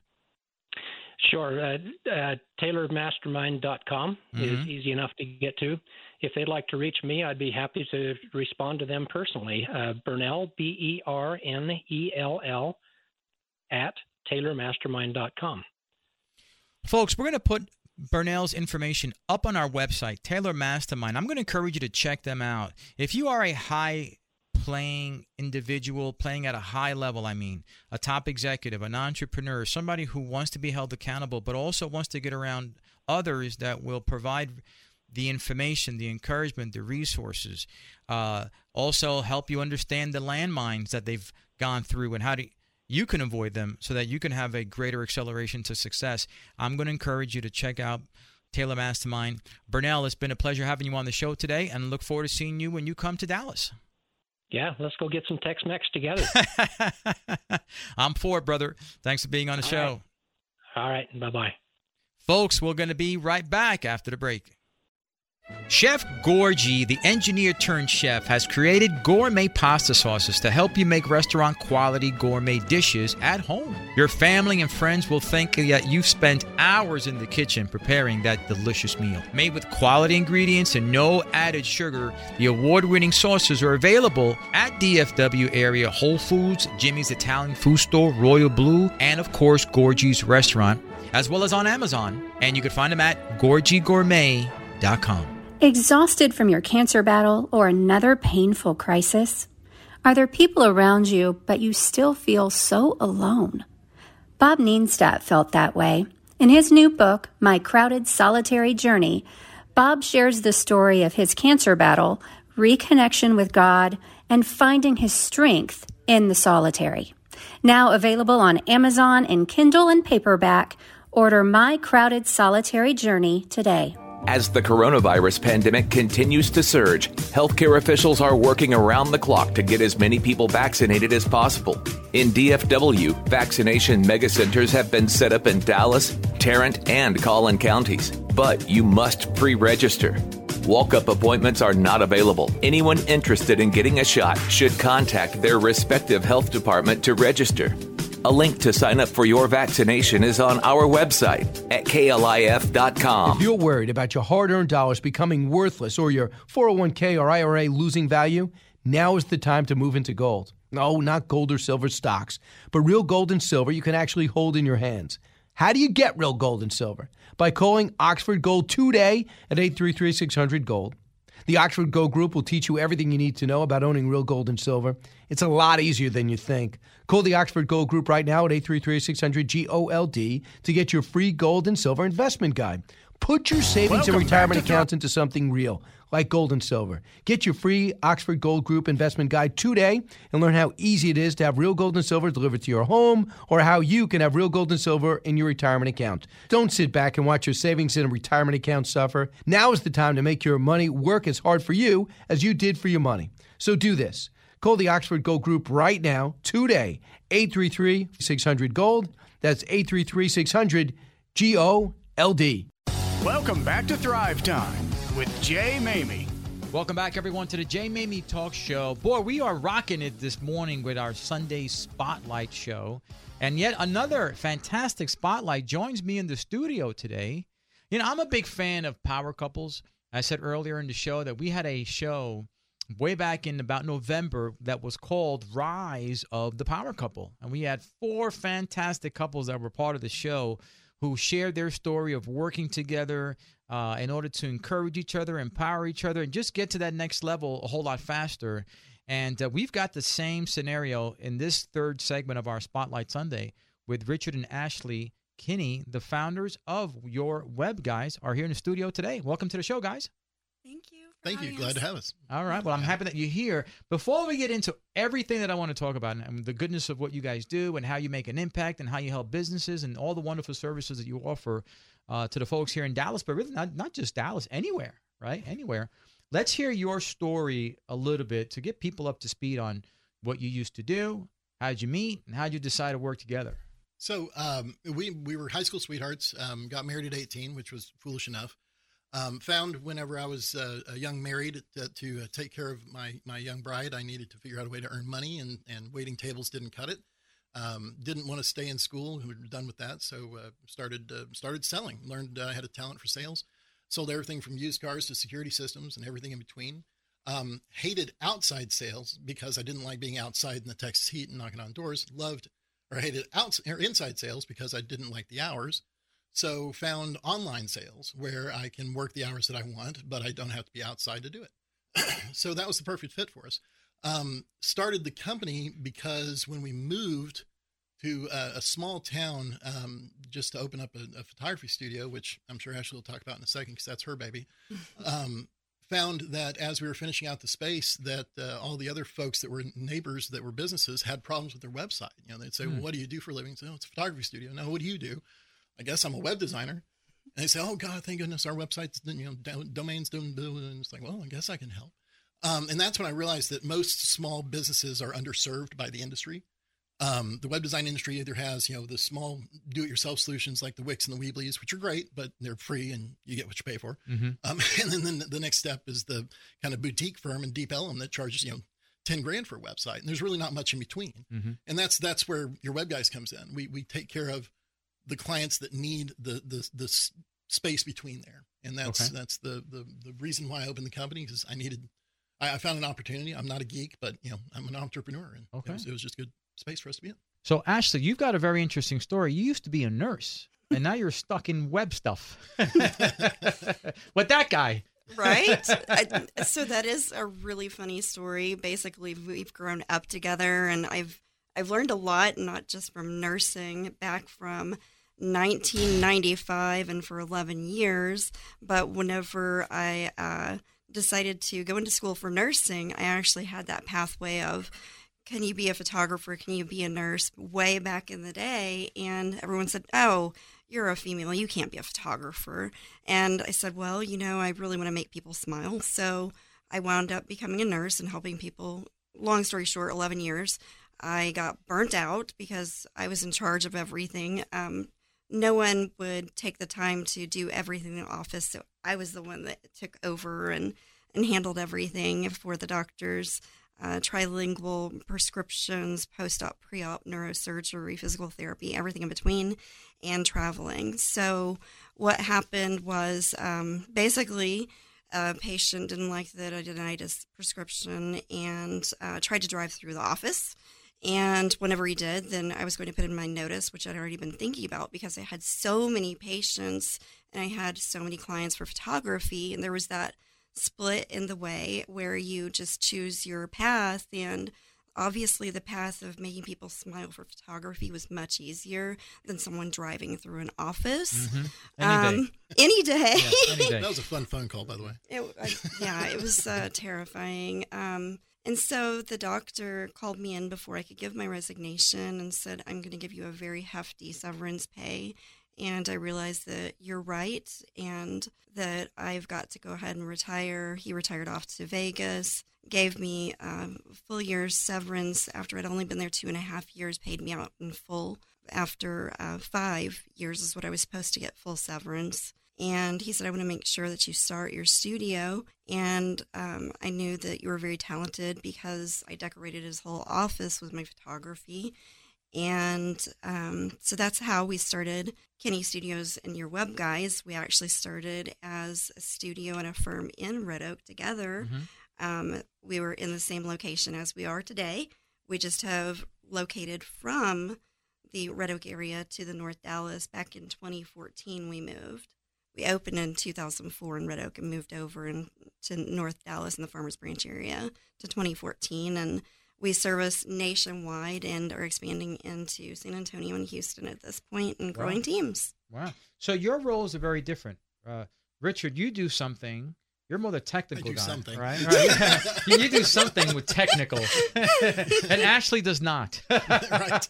Speaker 9: Sure. Uh, uh, TaylorMastermind.com mm-hmm. is easy enough to get to if they'd like to reach me, I'd be happy to respond to them personally. Uh, Bernell, B E R N E L L, at TaylorMastermind.com.
Speaker 3: Folks, we're going to put Bernell's information up on our website, Taylor Mastermind. I'm going to encourage you to check them out. If you are a high playing individual, playing at a high level, I mean, a top executive, an entrepreneur, somebody who wants to be held accountable, but also wants to get around others that will provide the information, the encouragement, the resources. Uh, also, help you understand the landmines that they've gone through and how to, you can avoid them so that you can have a greater acceleration to success. I'm going to encourage you to check out Taylor Mastermind. Bernell, it's been a pleasure having you on the show today and look forward to seeing you when you come to Dallas.
Speaker 9: Yeah, let's go get some Tex Mex together. [laughs]
Speaker 3: I'm for it, brother. Thanks for being on the
Speaker 9: All
Speaker 3: show.
Speaker 9: Right. All right. Bye bye.
Speaker 3: Folks, we're going to be right back after the break. Chef Gorgie, the engineer turned chef, has created gourmet pasta sauces to help you make restaurant quality gourmet dishes at home. Your family and friends will think that you've spent hours in the kitchen preparing that delicious meal. Made with quality ingredients and no added sugar, the award winning sauces are available at DFW area Whole Foods, Jimmy's Italian Food Store, Royal Blue, and of course, Gorgie's Restaurant, as well as on Amazon. And you can find them at gorgiegourmet.com.
Speaker 10: Exhausted from your cancer battle or another painful crisis? Are there people around you, but you still feel so alone? Bob Neenstadt felt that way. In his new book, My Crowded Solitary Journey, Bob shares the story of his cancer battle, reconnection with God, and finding his strength in the solitary. Now available on Amazon in Kindle and paperback, order My Crowded Solitary Journey today.
Speaker 11: As the coronavirus pandemic continues to surge, healthcare officials are working around the clock to get as many people vaccinated as possible. In DFW, vaccination megacenters have been set up in Dallas, Tarrant, and Collin counties, but you must pre register. Walk up appointments are not available. Anyone interested in getting a shot should contact their respective health department to register. A link to sign up for your vaccination is on our website at klif.com.
Speaker 12: If you're worried about your hard earned dollars becoming worthless or your 401k or IRA losing value, now is the time to move into gold. No, not gold or silver stocks, but real gold and silver you can actually hold in your hands. How do you get real gold and silver? By calling Oxford Gold today at 833 600 Gold. The Oxford Gold Group will teach you everything you need to know about owning real gold and silver. It's a lot easier than you think. Call the Oxford Gold Group right now at 833 600 GOLD to get your free gold and silver investment guide. Put your savings
Speaker 1: Welcome
Speaker 12: and retirement accounts into something real, like gold and silver. Get your free Oxford Gold Group investment guide today and learn how easy it is to have real gold and silver delivered to your home or how you can have real gold and silver in your retirement account. Don't sit back and watch your savings and retirement account suffer. Now is the time to make your money work as hard for you as you did for your money. So do this. Call the Oxford Gold Group right now, today, 833 600 Gold. That's 833 600 G O L D.
Speaker 1: Welcome back to Thrive Time with Jay Maymi.
Speaker 3: Welcome back, everyone, to the Jay Maymi Talk Show. Boy, we are rocking it this morning with our Sunday Spotlight show. And yet another fantastic spotlight joins me in the studio today. You know, I'm a big fan of power couples. I said earlier in the show that we had a show way back in about November that was called Rise of the Power Couple. And we had four fantastic couples that were part of the show who shared their story of working together uh, in order to encourage each other, empower each other, and just get to that next level a whole lot faster. And uh, we've got the same scenario in this third segment of our Spotlight Sunday with Richard and Ashley Kinney, the founders of Your Web Guys, are here in the studio today. Welcome to the show, guys.
Speaker 13: Thank you.
Speaker 14: Thank you. Glad to have us.
Speaker 3: All right. Well, I'm happy that you're here. Before we get into everything that I want to talk about and the goodness of what you guys do and how you make an impact and how you help businesses and all the wonderful services that you offer uh, to the folks here in Dallas, but really not, not just Dallas, anywhere, right? Anywhere. Let's hear your story a little bit to get people up to speed on what you used to do, how'd you meet, and how'd you decide to work together.
Speaker 14: So um, we we were high school sweethearts. Um, got married at 18, which was foolish enough. Um, found whenever I was uh, a young married to, to uh, take care of my my young bride, I needed to figure out a way to earn money, and and waiting tables didn't cut it. Um, didn't want to stay in school. We were done with that, so uh, started uh, started selling. Learned uh, I had a talent for sales. Sold everything from used cars to security systems and everything in between. Um, hated outside sales because I didn't like being outside in the Texas heat and knocking on doors. Loved or hated out or inside sales because I didn't like the hours. So found online sales where I can work the hours that I want, but I don't have to be outside to do it. [clears throat] so that was the perfect fit for us. Um, started the company because when we moved to a, a small town um, just to open up a, a, photography studio, which I'm sure Ashley will talk about in a second because that's her baby. [laughs] Um, found that as we were finishing out the space, that uh, all the other folks that were neighbors that were businesses had problems with their website. You know, they'd say,
Speaker 3: Hmm.
Speaker 14: "Well, what do you do for a living?" So, "Oh, it's a photography studio." No, what do you do? I guess I'm a web designer. And they say, "Oh God, thank goodness our website's you know do- domains don't do." And it's like, well, I guess I can help. Um, and that's when I realized that most small businesses are underserved by the industry. Um, the web design industry either has, you know, the small do-it-yourself solutions like the Wix and the Weebly's, which are great, but they're free and you get what you pay for.
Speaker 3: Mhm.
Speaker 14: Um, [laughs] and then the, the next step is the kind of boutique firm in Deep Ellum that charges, you know, 10 grand for a website. And there's really not much in between.
Speaker 3: Mhm.
Speaker 14: And that's, that's where your web guys comes in. We, we take care of the clients that need the, the, the space between there. And that's,
Speaker 3: Okay.
Speaker 14: that's the, the, the reason why I opened the company because I needed, I, I found an opportunity. I'm not a geek, but you know, I'm an entrepreneur and
Speaker 3: Okay.
Speaker 14: it, was, it was just good space for us to be in.
Speaker 3: So, Ashley, you've got a very interesting story. You used to be a nurse, and now you're stuck in web stuff. [laughs] With that guy.
Speaker 13: right? [laughs] I, so that is a really funny story. Basically, we've grown up together, and I've I've learned a lot, not just from nursing, back from 1995 and for 11 years. But whenever I uh, decided to go into school for nursing, I actually had that pathway of can you be a photographer? Can you be a nurse? Way back in the day. And everyone said, oh, you're a female. You can't be a photographer. And I said, well, you know, I really want to make people smile. So I wound up becoming a nurse and helping people. Long story short, 11 years. I got burnt out because I was in charge of everything. Um, no one would take the time to do everything in the office. So I was the one that took over and, and handled everything for the doctors uh, trilingual prescriptions, post op, pre op, neurosurgery, physical therapy, everything in between, and traveling. So, what happened was um, basically a patient didn't like the adenitis prescription and uh, tried to drive through the office. And whenever he did, then I was going to put in my notice, which I'd already been thinking about because I had so many patients and I had so many clients for photography. And there was that split in the way where you just choose your path. And obviously, the path of making people smile for photography was much easier than someone driving through an office.
Speaker 3: Mm-hmm. Any
Speaker 13: Um, [laughs] any day.
Speaker 3: Yeah, any day.
Speaker 14: That was a fun phone call, by the way.
Speaker 13: It, I, yeah, it was uh, terrifying. Um, and so the doctor called me in before I could give my resignation and said, I'm going to give you a very hefty severance pay. And I realized that you're right and that I've got to go ahead and retire. He retired off to Vegas, gave me um, full year's severance after I'd only been there two and a half years, paid me out in full. After uh, five years is what I was supposed to get full severance. And he said, I want to make sure that you start your studio. And um, I knew that you were very talented because I decorated his whole office with my photography. And um, so that's how we started Kenny Studios and Your Web Guys. We actually started as a studio and a firm in Red Oak together. Um, we were in the same location as we are today. We just have located from the Red Oak area to the North Dallas. Back in 2014, we moved. We opened in 2004 in Red Oak and moved over in, to North Dallas in the Farmers Branch area to 2014. And we service nationwide and are expanding into San Antonio and Houston at this point and growing
Speaker 3: Wow.
Speaker 13: teams.
Speaker 3: Wow. So your roles are very different. Uh, Richard, you do something. You're more the technical guy,
Speaker 14: something.
Speaker 3: right? [laughs] right. [laughs] you, you do something with technical, and Ashley does not. [laughs]
Speaker 14: Right.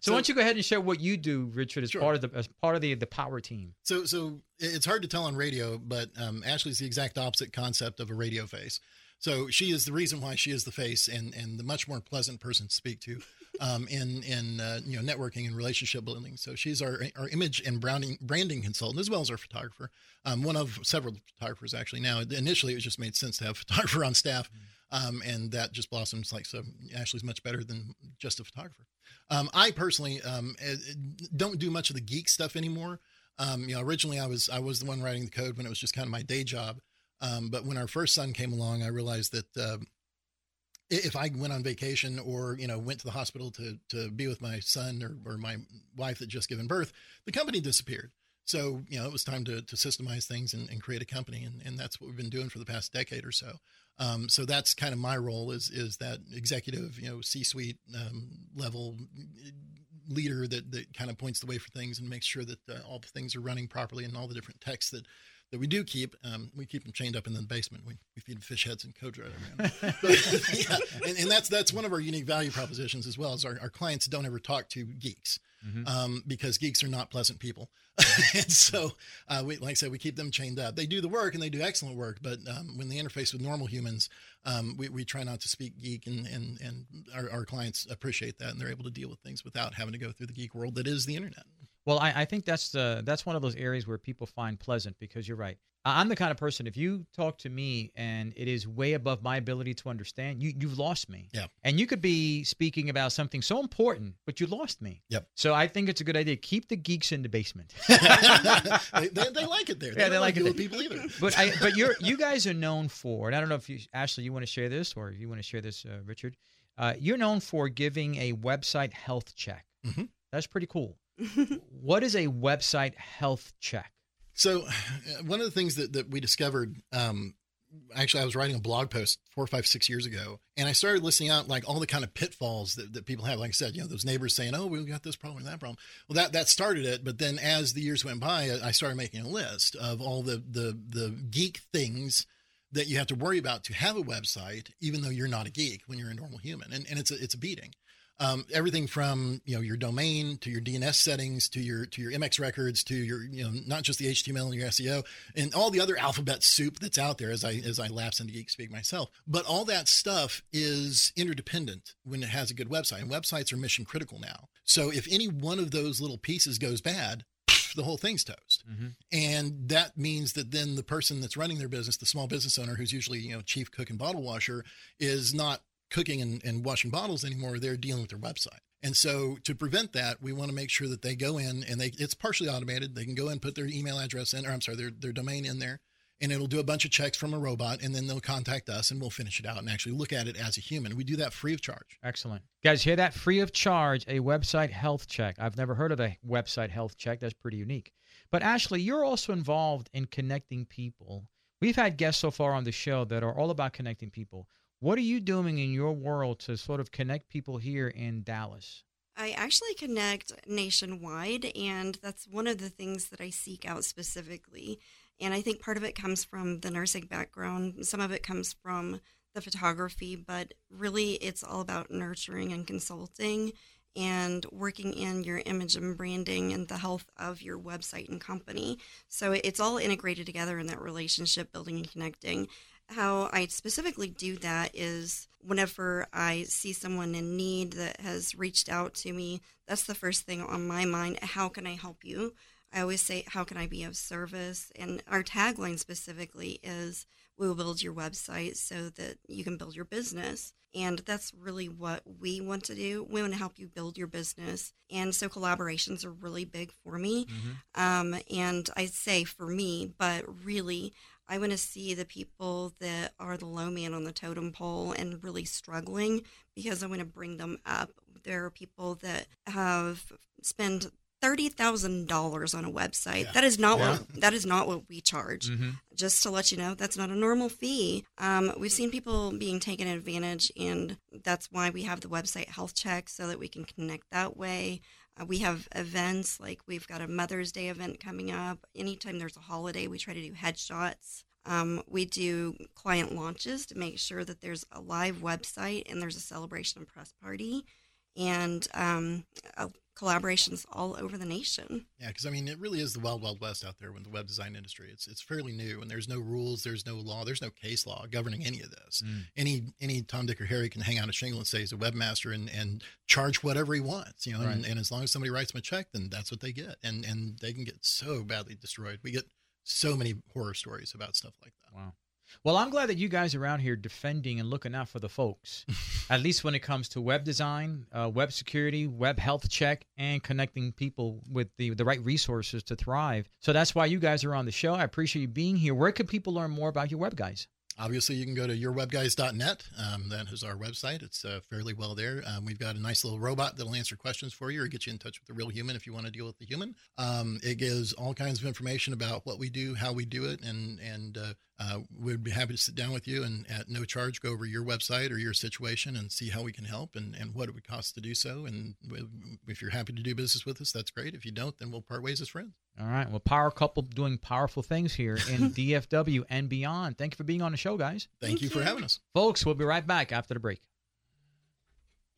Speaker 3: So, why don't you go ahead and share what you do, Richard, as
Speaker 14: Sure.
Speaker 3: part of the as part of the the power team?
Speaker 14: So, so it's hard to tell on radio, but um, Ashley's the exact opposite concept of a radio face. So she is the reason why she is the face and and the much more pleasant person to speak to, um, in in uh, you know networking and relationship building. So she's our our image and branding branding consultant as well as our photographer. Um, one of several photographers actually. Now initially it just made sense to have a [laughs] photographer on staff, um, and that just blossoms like so. Ashley's much better than just a photographer. Um, I personally um, eh, eh, don't do much of the geek stuff anymore. Um, you know, originally I was I was the one writing the code when it was just kind of my day job. Um, but when our first son came along, I realized that i- if I went on vacation or you know went to the hospital to to be with my son or, or my wife that just given birth, the company disappeared. So you know it was time to to systemize things and, and create a company, and, and that's what we've been doing for the past decade or so. Um, so that's kind of my role is is that executive, you know, C-suite um, level leader that that kind of points the way for things and makes sure that uh, all the things are running properly and all the different techs that that we do keep. Um, we keep them chained up in the basement. We, we feed them fish heads and code around. [laughs] [laughs] Yeah, and, and that's that's one of our unique value propositions as well. Is our, our clients don't ever talk to geeks. Um, because geeks are not pleasant people, [laughs] and so uh, we, like I said, we keep them chained up. They do the work and they do excellent work, but um, when they interface with normal humans, um, we, we try not to speak geek, and and and our, our clients appreciate that, and they're able to deal with things without having to go through the geek world that is the internet.
Speaker 3: Well, I, I think that's the that's one of those areas where people find pleasant because you're right. I'm the kind of person if you talk to me and it is way above my ability to understand, you you've lost me.
Speaker 14: Yeah.
Speaker 3: And you could be speaking about something so important, but you lost me.
Speaker 14: Yep.
Speaker 3: So I think it's a good idea. Keep the geeks in the basement. [laughs]
Speaker 14: they, they, they like it there. They
Speaker 3: Yeah, they like
Speaker 14: deal
Speaker 3: it
Speaker 14: with people either.
Speaker 3: but I but you're you guys are known for, and I don't know if you Ashley, you want to share this or if you want to share this, uh, Richard. Uh, you're known for giving a website health check.
Speaker 14: Mhm.
Speaker 3: That's pretty cool. What is a website health check?
Speaker 14: So, uh, one of the things that, that we discovered, um, actually, I was writing a blog post four, five, six years ago, and I started listing out like all the kind of pitfalls that, that people have. Like I said, you know, those neighbors saying, "Oh, we got this problem and that problem." Well, that that started it. But then, as the years went by, I started making a list of all the the the geek things that you have to worry about to have a website, even though you're not a geek when you're a normal human, and and it's a, it's a beating um, everything from you know your domain to your DNS settings to your to your MX records to your you know not just the HTML and your SEO and all the other alphabet soup that's out there as I as I lapse into geek speak myself. But all that stuff is interdependent when it has a good website, and websites are mission critical now. So if any one of those little pieces goes bad, the whole thing's toast. And that means that then the person that's running their business, the small business owner who's usually, you know, chief cook and bottle washer, is not cooking and, and washing bottles anymore. They're dealing with their website. And so to prevent that, we want to make sure that they go in and they it's partially automated. They can go in, put their email address in, or I'm sorry, their, their domain in there. and it'll do a bunch of checks from a robot and then they'll contact us and we'll finish it out and actually look at it as a human. We do that free of charge.
Speaker 3: Excellent. Guys, hear that? Free of charge, a website health check. I've never heard of a website health check. That's pretty unique. But Ashley, you're also involved in connecting people. We've had guests so far on the show that are all about connecting people. What are you doing in your world to sort of connect people here in Dallas?
Speaker 13: I actually connect nationwide, and that's one of the things that I seek out specifically. And I think part of it comes from the nursing background, some of it comes from the photography, but really it's all about nurturing and consulting and working in your image and branding and the health of your website and company. So it's all integrated together in that relationship building and connecting. How I specifically do that is whenever I see someone in need that has reached out to me, that's the first thing on my mind. How can I help you? I always say, How can I be of service? And our tagline specifically is, We will build your website so that you can build your business. And that's really what we want to do. We want to help you build your business. And so collaborations are really big for me. Mm-hmm. Um, and I say for me, but really, I want to see the people that are the low man on the totem pole and really struggling because I want to bring them up. There are people that have spent thirty thousand dollars on a website. Yeah. That is not yeah. what that is not what we charge. Mm-hmm. Just to let you know, that's not a normal fee. Um, we've seen people being taken advantage, and that's why we have the website health check so that we can connect that way. Uh, we have events like we've got a Mother's Day event coming up. Anytime there's a holiday, we try to do headshots. Um, we do client launches to make sure that there's a live website and there's a celebration press party and um, a collaborations all over the nation.
Speaker 14: Yeah, because I mean, it really is the wild, wild west out there with the web design industry. It's it's fairly new, and there's no rules, there's no law, there's no case law governing any of this. Mm. Any any Tom, Dick, or Harry can hang out a shingle and say he's a webmaster and and charge whatever he wants, you know. Right. And, and as long as somebody writes him a check, then that's what they get, and and they can get so badly destroyed. We get so many horror stories about stuff like that.
Speaker 3: Wow. Well, I'm glad that you guys are around here defending and looking out for the folks, [laughs] at least when it comes to web design, uh, web security, web health check, and connecting people with the, the right resources to thrive. So that's why you guys are on the show. I appreciate you being here. Where can people learn more about your web guys?
Speaker 14: Obviously, you can go to yourwebguys.net. Um, that is our website. It's uh, fairly well there. Um, we've got a nice little robot that'll answer questions for you or get you in touch with the real human if you want to deal with the human. Um, it gives all kinds of information about what we do, how we do it, and and uh, uh, we'd be happy to sit down with you and at no charge go over your website or your situation and see how we can help and, and what it would cost to do so. And if you're happy to do business with us, that's great. If you don't, then we'll part ways as friends.
Speaker 3: All right. Well, power couple doing powerful things here in [laughs] DFW and beyond. Thank you for being on the show, guys.
Speaker 14: Thank, Thank you, you for having us.
Speaker 3: Folks, we'll be right back after the break.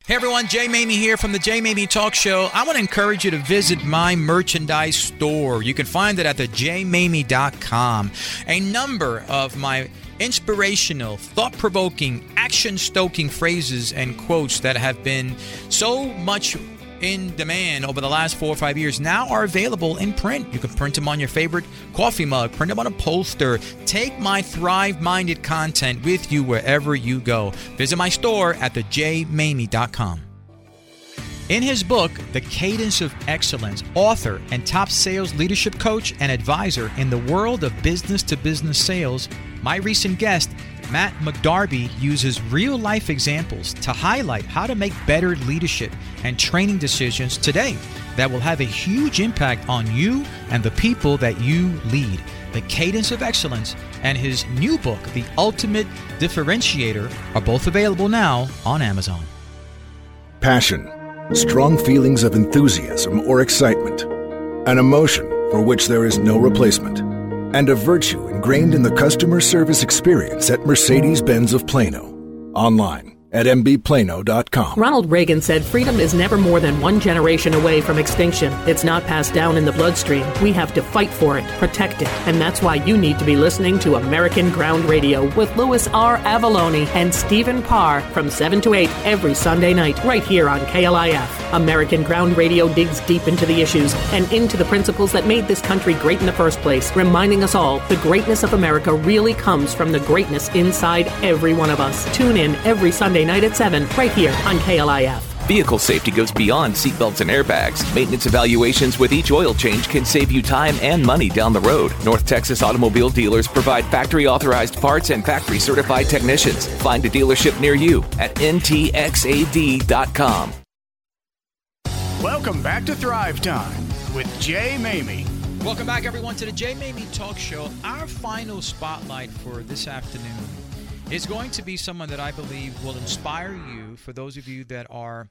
Speaker 3: Hey everyone, Jay Maymi here from the Jay Maymi Talk Show. I want to encourage you to visit my merchandise store. You can find it at the jaymaymi.com. A number of my inspirational, thought provoking, action stoking phrases and quotes that have been so much in demand over the last four or five years now are available in print. You can print them on your favorite coffee mug, print them on a poster. Take my Thrive Minded content with you wherever you go. Visit my store at thejaymaymi.com. In his book, The Cadence of Excellence, author and top sales leadership coach and advisor in the world of business to business sales, my recent guest Matt McDarby uses real life examples to highlight how to make better leadership and training decisions today that will have a huge impact on you and the people that you lead. The Cadence of Excellence and his new book, The Ultimate Differentiator, are both available now on Amazon.
Speaker 15: Passion, strong feelings of enthusiasm or excitement, an emotion for which there is no replacement and a virtue ingrained in the customer service experience at Mercedes Benz of Plano. Online at mbplano.com.
Speaker 16: Ronald Reagan said freedom is never more than one generation away from extinction. It's not passed down in the bloodstream. We have to fight for it, protect it, and that's why you need to be listening to American Ground Radio with Louis R. Avallone and Stephen Parr from 7 to 8 every Sunday night right here on KLIF. American Ground Radio digs deep into the issues and into the principles that made this country great in the first place, reminding us all the greatness of America really comes from the greatness inside every one of us. Tune in every Sunday night at 7 right here on KLIF.
Speaker 11: Vehicle safety goes beyond seatbelts and airbags. Maintenance evaluations with each oil change can save you time and money down the road. North Texas automobile dealers provide factory authorized parts and factory certified technicians. Find a dealership near you at ntxad.com.
Speaker 1: Welcome back to Thrive Time with Jay Maymi.
Speaker 3: Welcome back, everyone, to the Jay Maymi Talk Show. Our final spotlight for this afternoon is going to be someone that I believe will inspire you for those of you that are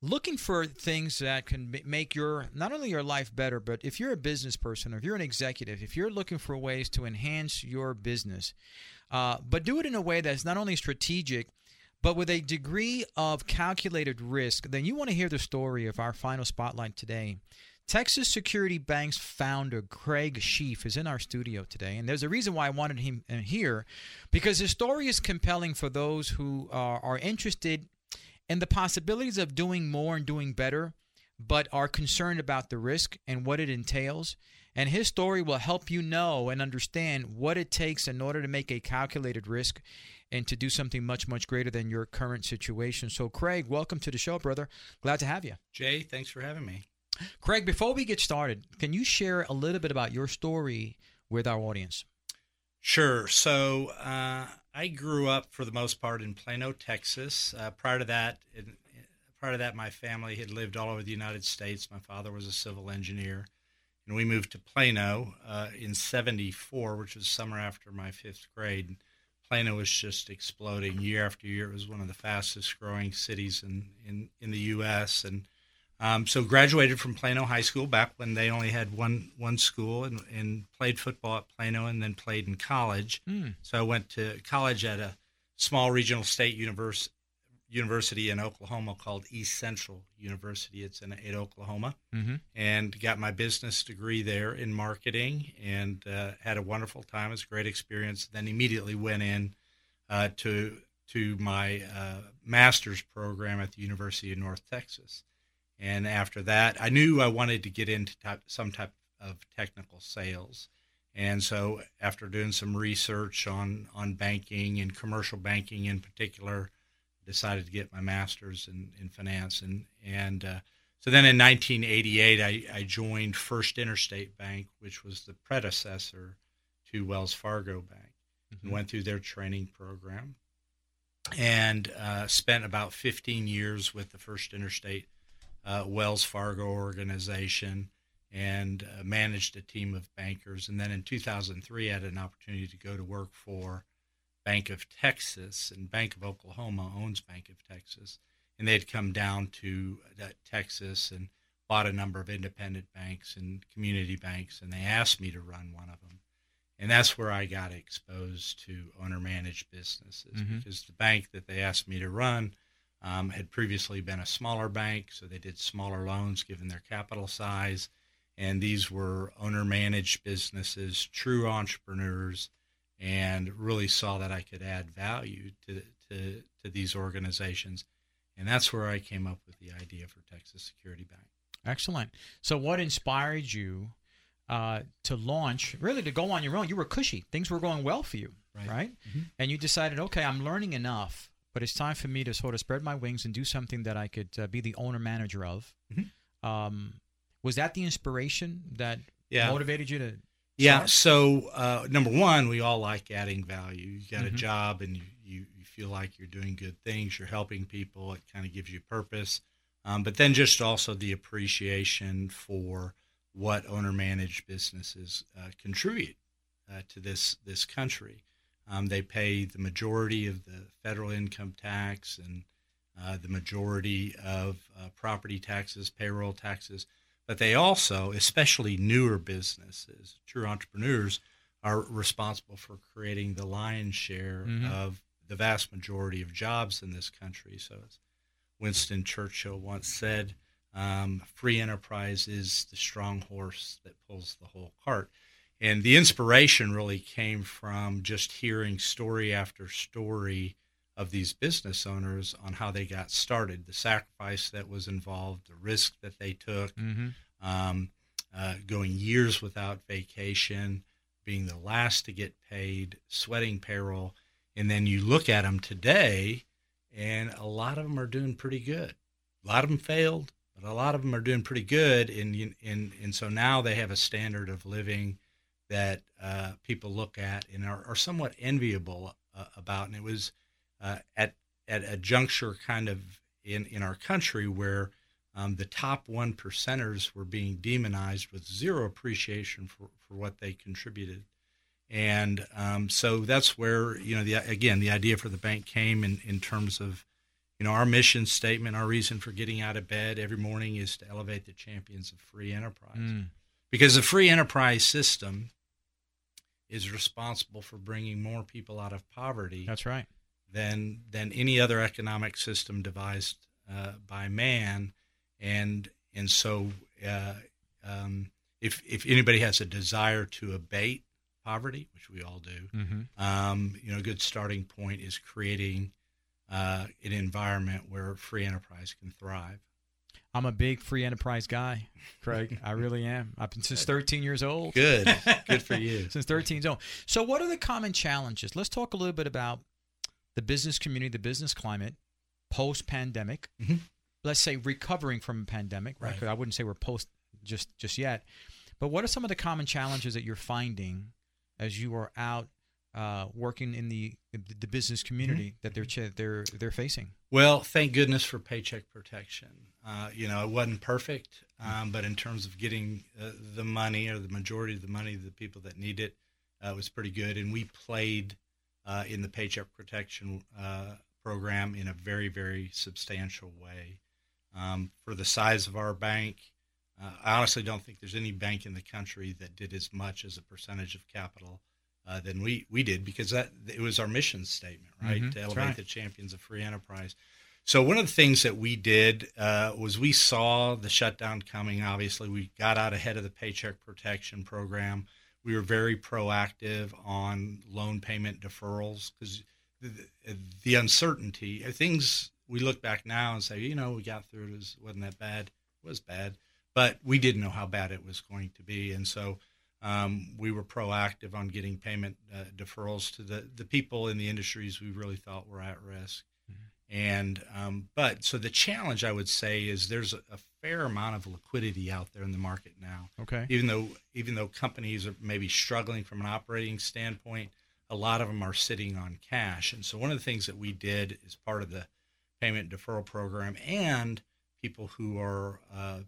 Speaker 3: looking for things that can make your not only your life better but if you're a business person or if you're an executive if you're looking for ways to enhance your business uh, but do it in a way that's not only strategic but with a degree of calculated risk then you want to hear the story of our final spotlight today Texas Security Bank's founder, Craig Sheaf, is in our studio today. And there's a reason why I wanted him here because his story is compelling for those who are, are interested in the possibilities of doing more and doing better, but are concerned about the risk and what it entails. And his story will help you know and understand what it takes in order to make a calculated risk and to do something much, much greater than your current situation. So, Craig, welcome to the show, brother. Glad to have you.
Speaker 17: Jay, thanks for having me.
Speaker 3: Craig, before we get started, can you share a little bit about your story with our audience?
Speaker 17: Sure. So uh, I grew up for the most part in Plano, Texas. Uh, prior to that, in, prior to that, my family had lived all over the United States. My father was a civil engineer, and we moved to Plano uh, in '74, which was summer after my fifth grade. Plano was just exploding year after year. It was one of the fastest growing cities in in, in the U.S. and um, so graduated from Plano High School back when they only had one one school, and, and played football at Plano, and then played in college.
Speaker 3: Mm.
Speaker 17: So I went to college at a small regional state univers- university in Oklahoma called East Central University. It's in, in Oklahoma,
Speaker 3: mm-hmm.
Speaker 17: and got my business degree there in marketing, and uh, had a wonderful time. It was a great experience. Then immediately went in uh, to to my uh, master's program at the University of North Texas and after that, I knew I wanted to get into type, some type of technical sales. And so, after doing some research on, on banking and commercial banking in particular, decided to get my master's in, in finance. And, and uh, so then in 1988, I, I joined First Interstate Bank, which was the predecessor to Wells Fargo Bank, mm-hmm. and went through their training program and uh, spent about 15 years with the First Interstate uh, Wells Fargo organization and uh, managed a team of bankers. And then in 2003, I had an opportunity to go to work for Bank of Texas, and Bank of Oklahoma owns Bank of Texas. And they'd come down to uh, Texas and bought a number of independent banks and community banks, and they asked me to run one of them. And that's where I got exposed to owner managed businesses
Speaker 3: mm-hmm.
Speaker 17: because the bank that they asked me to run um, had previously been a smaller bank, so they did smaller loans given their capital size. And these were owner managed businesses, true entrepreneurs, and really saw that I could add value to, to, to these organizations. And that's where I came up with the idea for Texas Security Bank.
Speaker 3: Excellent. So, what inspired you uh, to launch, really to go on your own? You were cushy, things were going well for you, right? right?
Speaker 17: Mm-hmm.
Speaker 3: And you decided, okay, I'm learning enough but it's time for me to sort of spread my wings and do something that I could uh, be the owner manager of.
Speaker 17: Mm-hmm.
Speaker 3: Um, was that the inspiration that
Speaker 17: yeah.
Speaker 3: motivated you to?
Speaker 17: Yeah. So uh, number one, we all like adding value. You got
Speaker 3: Mm-hmm.
Speaker 17: a job and you, you, you feel like you're doing good things. You're helping people. It kind of gives you purpose. Um, but then just also the appreciation for what owner managed businesses uh, contribute uh, to this this country. Um, they pay the majority of the federal income tax and uh, the majority of uh, property taxes, payroll taxes. But they also, especially newer businesses, true entrepreneurs, are responsible for creating the lion's share
Speaker 3: Mhm.
Speaker 17: of the vast majority of jobs in this country. So, as Winston Churchill once said, um, free enterprise is the strong horse that pulls the whole cart. And the inspiration really came from just hearing story after story of these business owners on how they got started, the sacrifice that was involved, the risk that they took,
Speaker 3: Mhm.
Speaker 17: um, uh, going years without vacation, being the last to get paid, sweating payroll. And then you look at them today, and a lot of them are doing pretty good. a lot of them failed, but a lot of them are doing pretty good. And and and so now they have a standard of living that uh, people look at and are, are somewhat enviable uh, about. And it was uh, at at a juncture kind of in in our country where um, the top one percenters were being demonized with zero appreciation for, for what they contributed. And um, so that's where, you know, the, again, the idea for the bank came in, in terms of, you know, our mission statement, our reason for getting out of bed every morning is to elevate the champions of free enterprise.
Speaker 3: Mm.
Speaker 17: Because the free enterprise system is responsible for bringing more people out of poverty.
Speaker 3: That's right.
Speaker 17: Than, than any other economic system devised uh, by man and and so uh, um, if if anybody has a desire to abate poverty, which we all do,
Speaker 3: mm-hmm.
Speaker 17: um, you know, a good starting point is creating uh, an environment where free enterprise can thrive.
Speaker 3: I'm a big free enterprise guy, Craig. [laughs] I really am. I've been since 13 years old.
Speaker 17: Good, [laughs] good for you.
Speaker 3: since 13 years old. So, what are the common challenges? Let's talk a little bit about the business community, the business climate post pandemic.
Speaker 17: Mm-hmm
Speaker 3: let's say recovering from a pandemic, right? right. I wouldn't say we're post just just yet, but what are some of the common challenges that you're finding as you are out uh, working in the the business community mm-hmm. that they're they're they're facing?
Speaker 17: Well, thank goodness for paycheck protection. Uh, you know, it wasn't perfect, um, but in terms of getting uh, the money or the majority of the money to the people that need it, uh, was pretty good. And we played uh, in the paycheck protection uh, program in a very very substantial way. Um, for the size of our bank, uh, I honestly don't think there's any bank in the country that did as much as a percentage of capital uh, than we, we did because that it was our mission statement, right?
Speaker 3: Mm-hmm.
Speaker 17: To elevate
Speaker 3: right.
Speaker 17: the champions of free enterprise. So one of the things that we did uh, was we saw the shutdown coming. Obviously, we got out ahead of the Paycheck Protection Program. We were very proactive on loan payment deferrals because the, the uncertainty, things we look back now and say, you know, we got through it. It was, wasn't that bad. It was bad, but we didn't know how bad it was going to be, and so um, we were proactive on getting payment uh, deferrals to the the people in the industries we really thought were at risk.
Speaker 3: Mm-hmm.
Speaker 17: And um, but so the challenge I would say is there's a, a, fair amount of liquidity out there in the market now.
Speaker 3: Okay.
Speaker 17: Even though even though companies are maybe struggling from an operating standpoint, a lot of them are sitting on cash. And so one of the things that we did as part of the payment deferral program and people who are uh,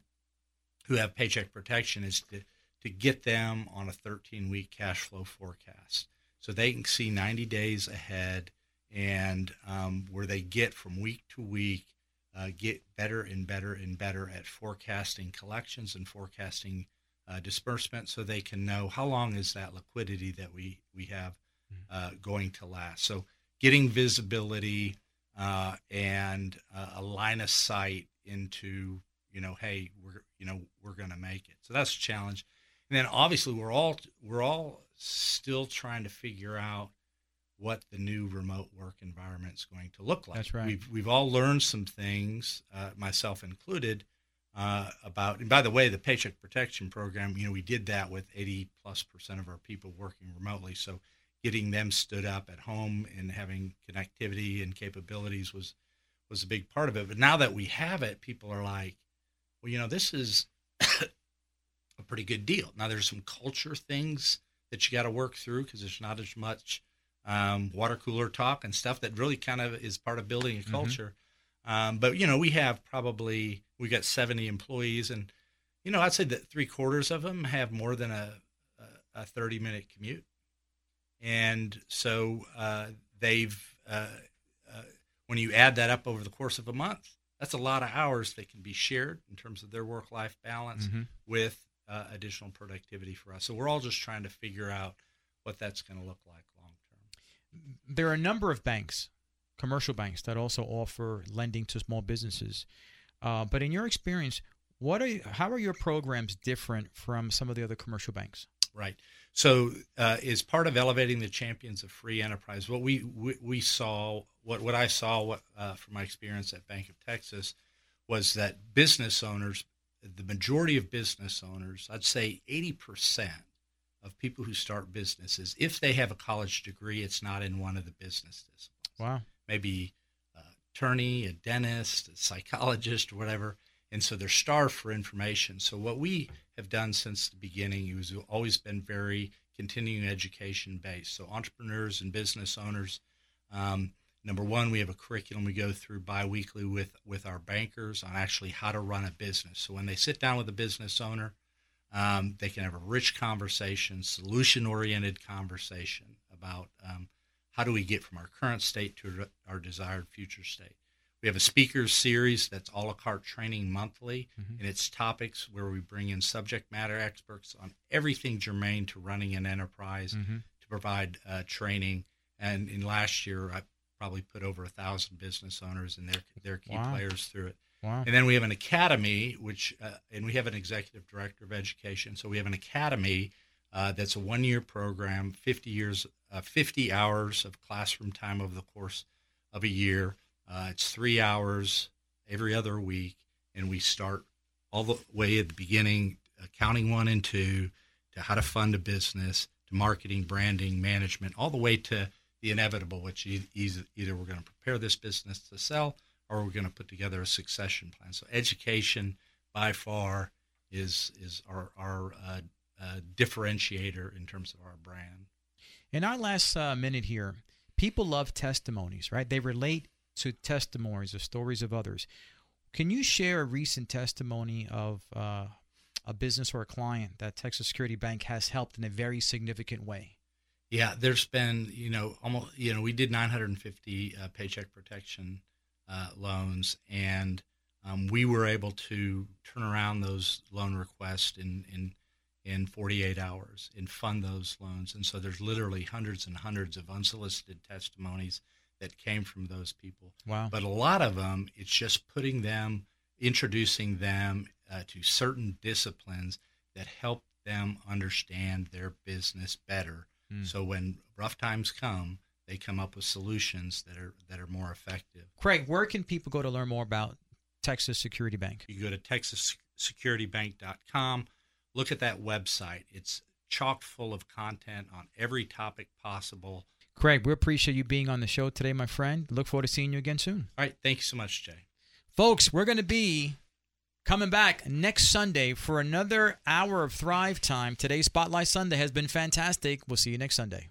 Speaker 17: who have paycheck protection is to to get them on a 13 week cash flow forecast. So they can see 90 days ahead and um, where they get from week to week uh, get better and better and better at forecasting collections and forecasting uh, disbursement so they can know how long is that liquidity that we we have
Speaker 3: mm-hmm.
Speaker 17: uh, going to last. So getting visibility uh, and a line of sight into you know hey we're you know we're going to make it. So that's a challenge and then obviously we're all we're all still trying to figure out what the new remote work environment is going to look like.
Speaker 3: That's right.
Speaker 17: We've, we've all learned some things uh, myself included uh, about and by the way the paycheck protection program you know we did that with 80 plus percent of our people working remotely. So getting them stood up at home and having connectivity and capabilities was was a big part of it. But now that we have it, people are like, well, you know, this is a pretty good deal. Now there's some culture things that you got to work through because there's not as much um, water cooler talk and stuff that really kind of is part of building a culture. Mm-hmm. Um, but you know, we have probably we got 70 employees, and you know, I'd say that three quarters of them have more than a a 30 minute commute and so uh, they've uh, uh, when you add that up over the course of a month, that's a lot of hours that can be shared in terms of their work life balance
Speaker 3: mm-hmm.
Speaker 17: with uh, additional productivity for us. So we're all just trying to figure out what that's going to look like long term.
Speaker 3: There are a number of banks, commercial banks, that also offer lending to small businesses. Uh, but in your experience, what are you, how are your programs different from some of the other commercial banks?
Speaker 17: Right. So, uh, as part of elevating the champions of free enterprise, what we we, we saw, what what I saw, what uh, from my experience at Bank of Texas, was that business owners, the majority of business owners, I'd say eighty percent of people who start businesses, if they have a college degree, it's not in one of the business disciplines.
Speaker 3: Wow.
Speaker 17: Maybe uh, attorney, a dentist, a psychologist, or whatever. And so they're starved for information. So what we have done since the beginning is we've always been very continuing education based. So entrepreneurs and business owners, um, number one, we have a curriculum we go through biweekly with with our bankers on actually how to run a business. So when they sit down with a business owner, um, they can have a rich conversation, solution oriented conversation about um, how do we get from our current state to our desired future state. We have a speakers series that's a la carte training monthly, mm-hmm. and it's topics where we bring in subject matter experts on everything germane to running an enterprise mm-hmm. to provide uh, training. And in last year, I probably put over a thousand business owners and their their key wow. players through it.
Speaker 3: Wow.
Speaker 17: And then we have an academy, which uh, and we have an executive director of education. So we have an academy uh, that's a one year program, 50 years, uh, 50 hours of classroom time over the course of a year uh, it's three hours every other week, and we start all the way at the beginning, accounting one and two, to how to fund a business, to marketing, branding, management, all the way to the inevitable, which either, we're going to prepare this business to sell or we're going to put together a succession plan. So education, by far, is is our our uh, uh, differentiator in terms of our brand.
Speaker 3: In our last uh, minute here, people love testimonies, right? They relate to testimonies or stories of others. Can you share a recent testimony of uh, a business or a client that Texas Security Bank has helped in a very significant way?
Speaker 17: Yeah, there's been, you know, almost, you know, we did 950 uh, paycheck protection uh, loans, and um, we were able to turn around those loan requests in, in in 48 hours and fund those loans. And so there's literally hundreds and hundreds of unsolicited testimonies that came from those people.
Speaker 3: Wow.
Speaker 17: But a lot of them, it's just putting them, introducing them uh, to certain disciplines that help them understand their business better. Mm. So when rough times come, they come up with solutions that are that are more effective.
Speaker 3: Craig, where can people go to learn more about Texas Security Bank?
Speaker 17: You go to texassecuritybank.com. Look at that website. It's chock full of content on every topic possible
Speaker 3: Craig, we appreciate you being on the show today, my friend. Look forward to seeing you again soon.
Speaker 17: All right. Thank you so much, Jay.
Speaker 3: Folks, we're going to be coming back next Sunday for another hour of Thrive Time. Today's Spotlight Sunday has been fantastic. We'll see you next Sunday.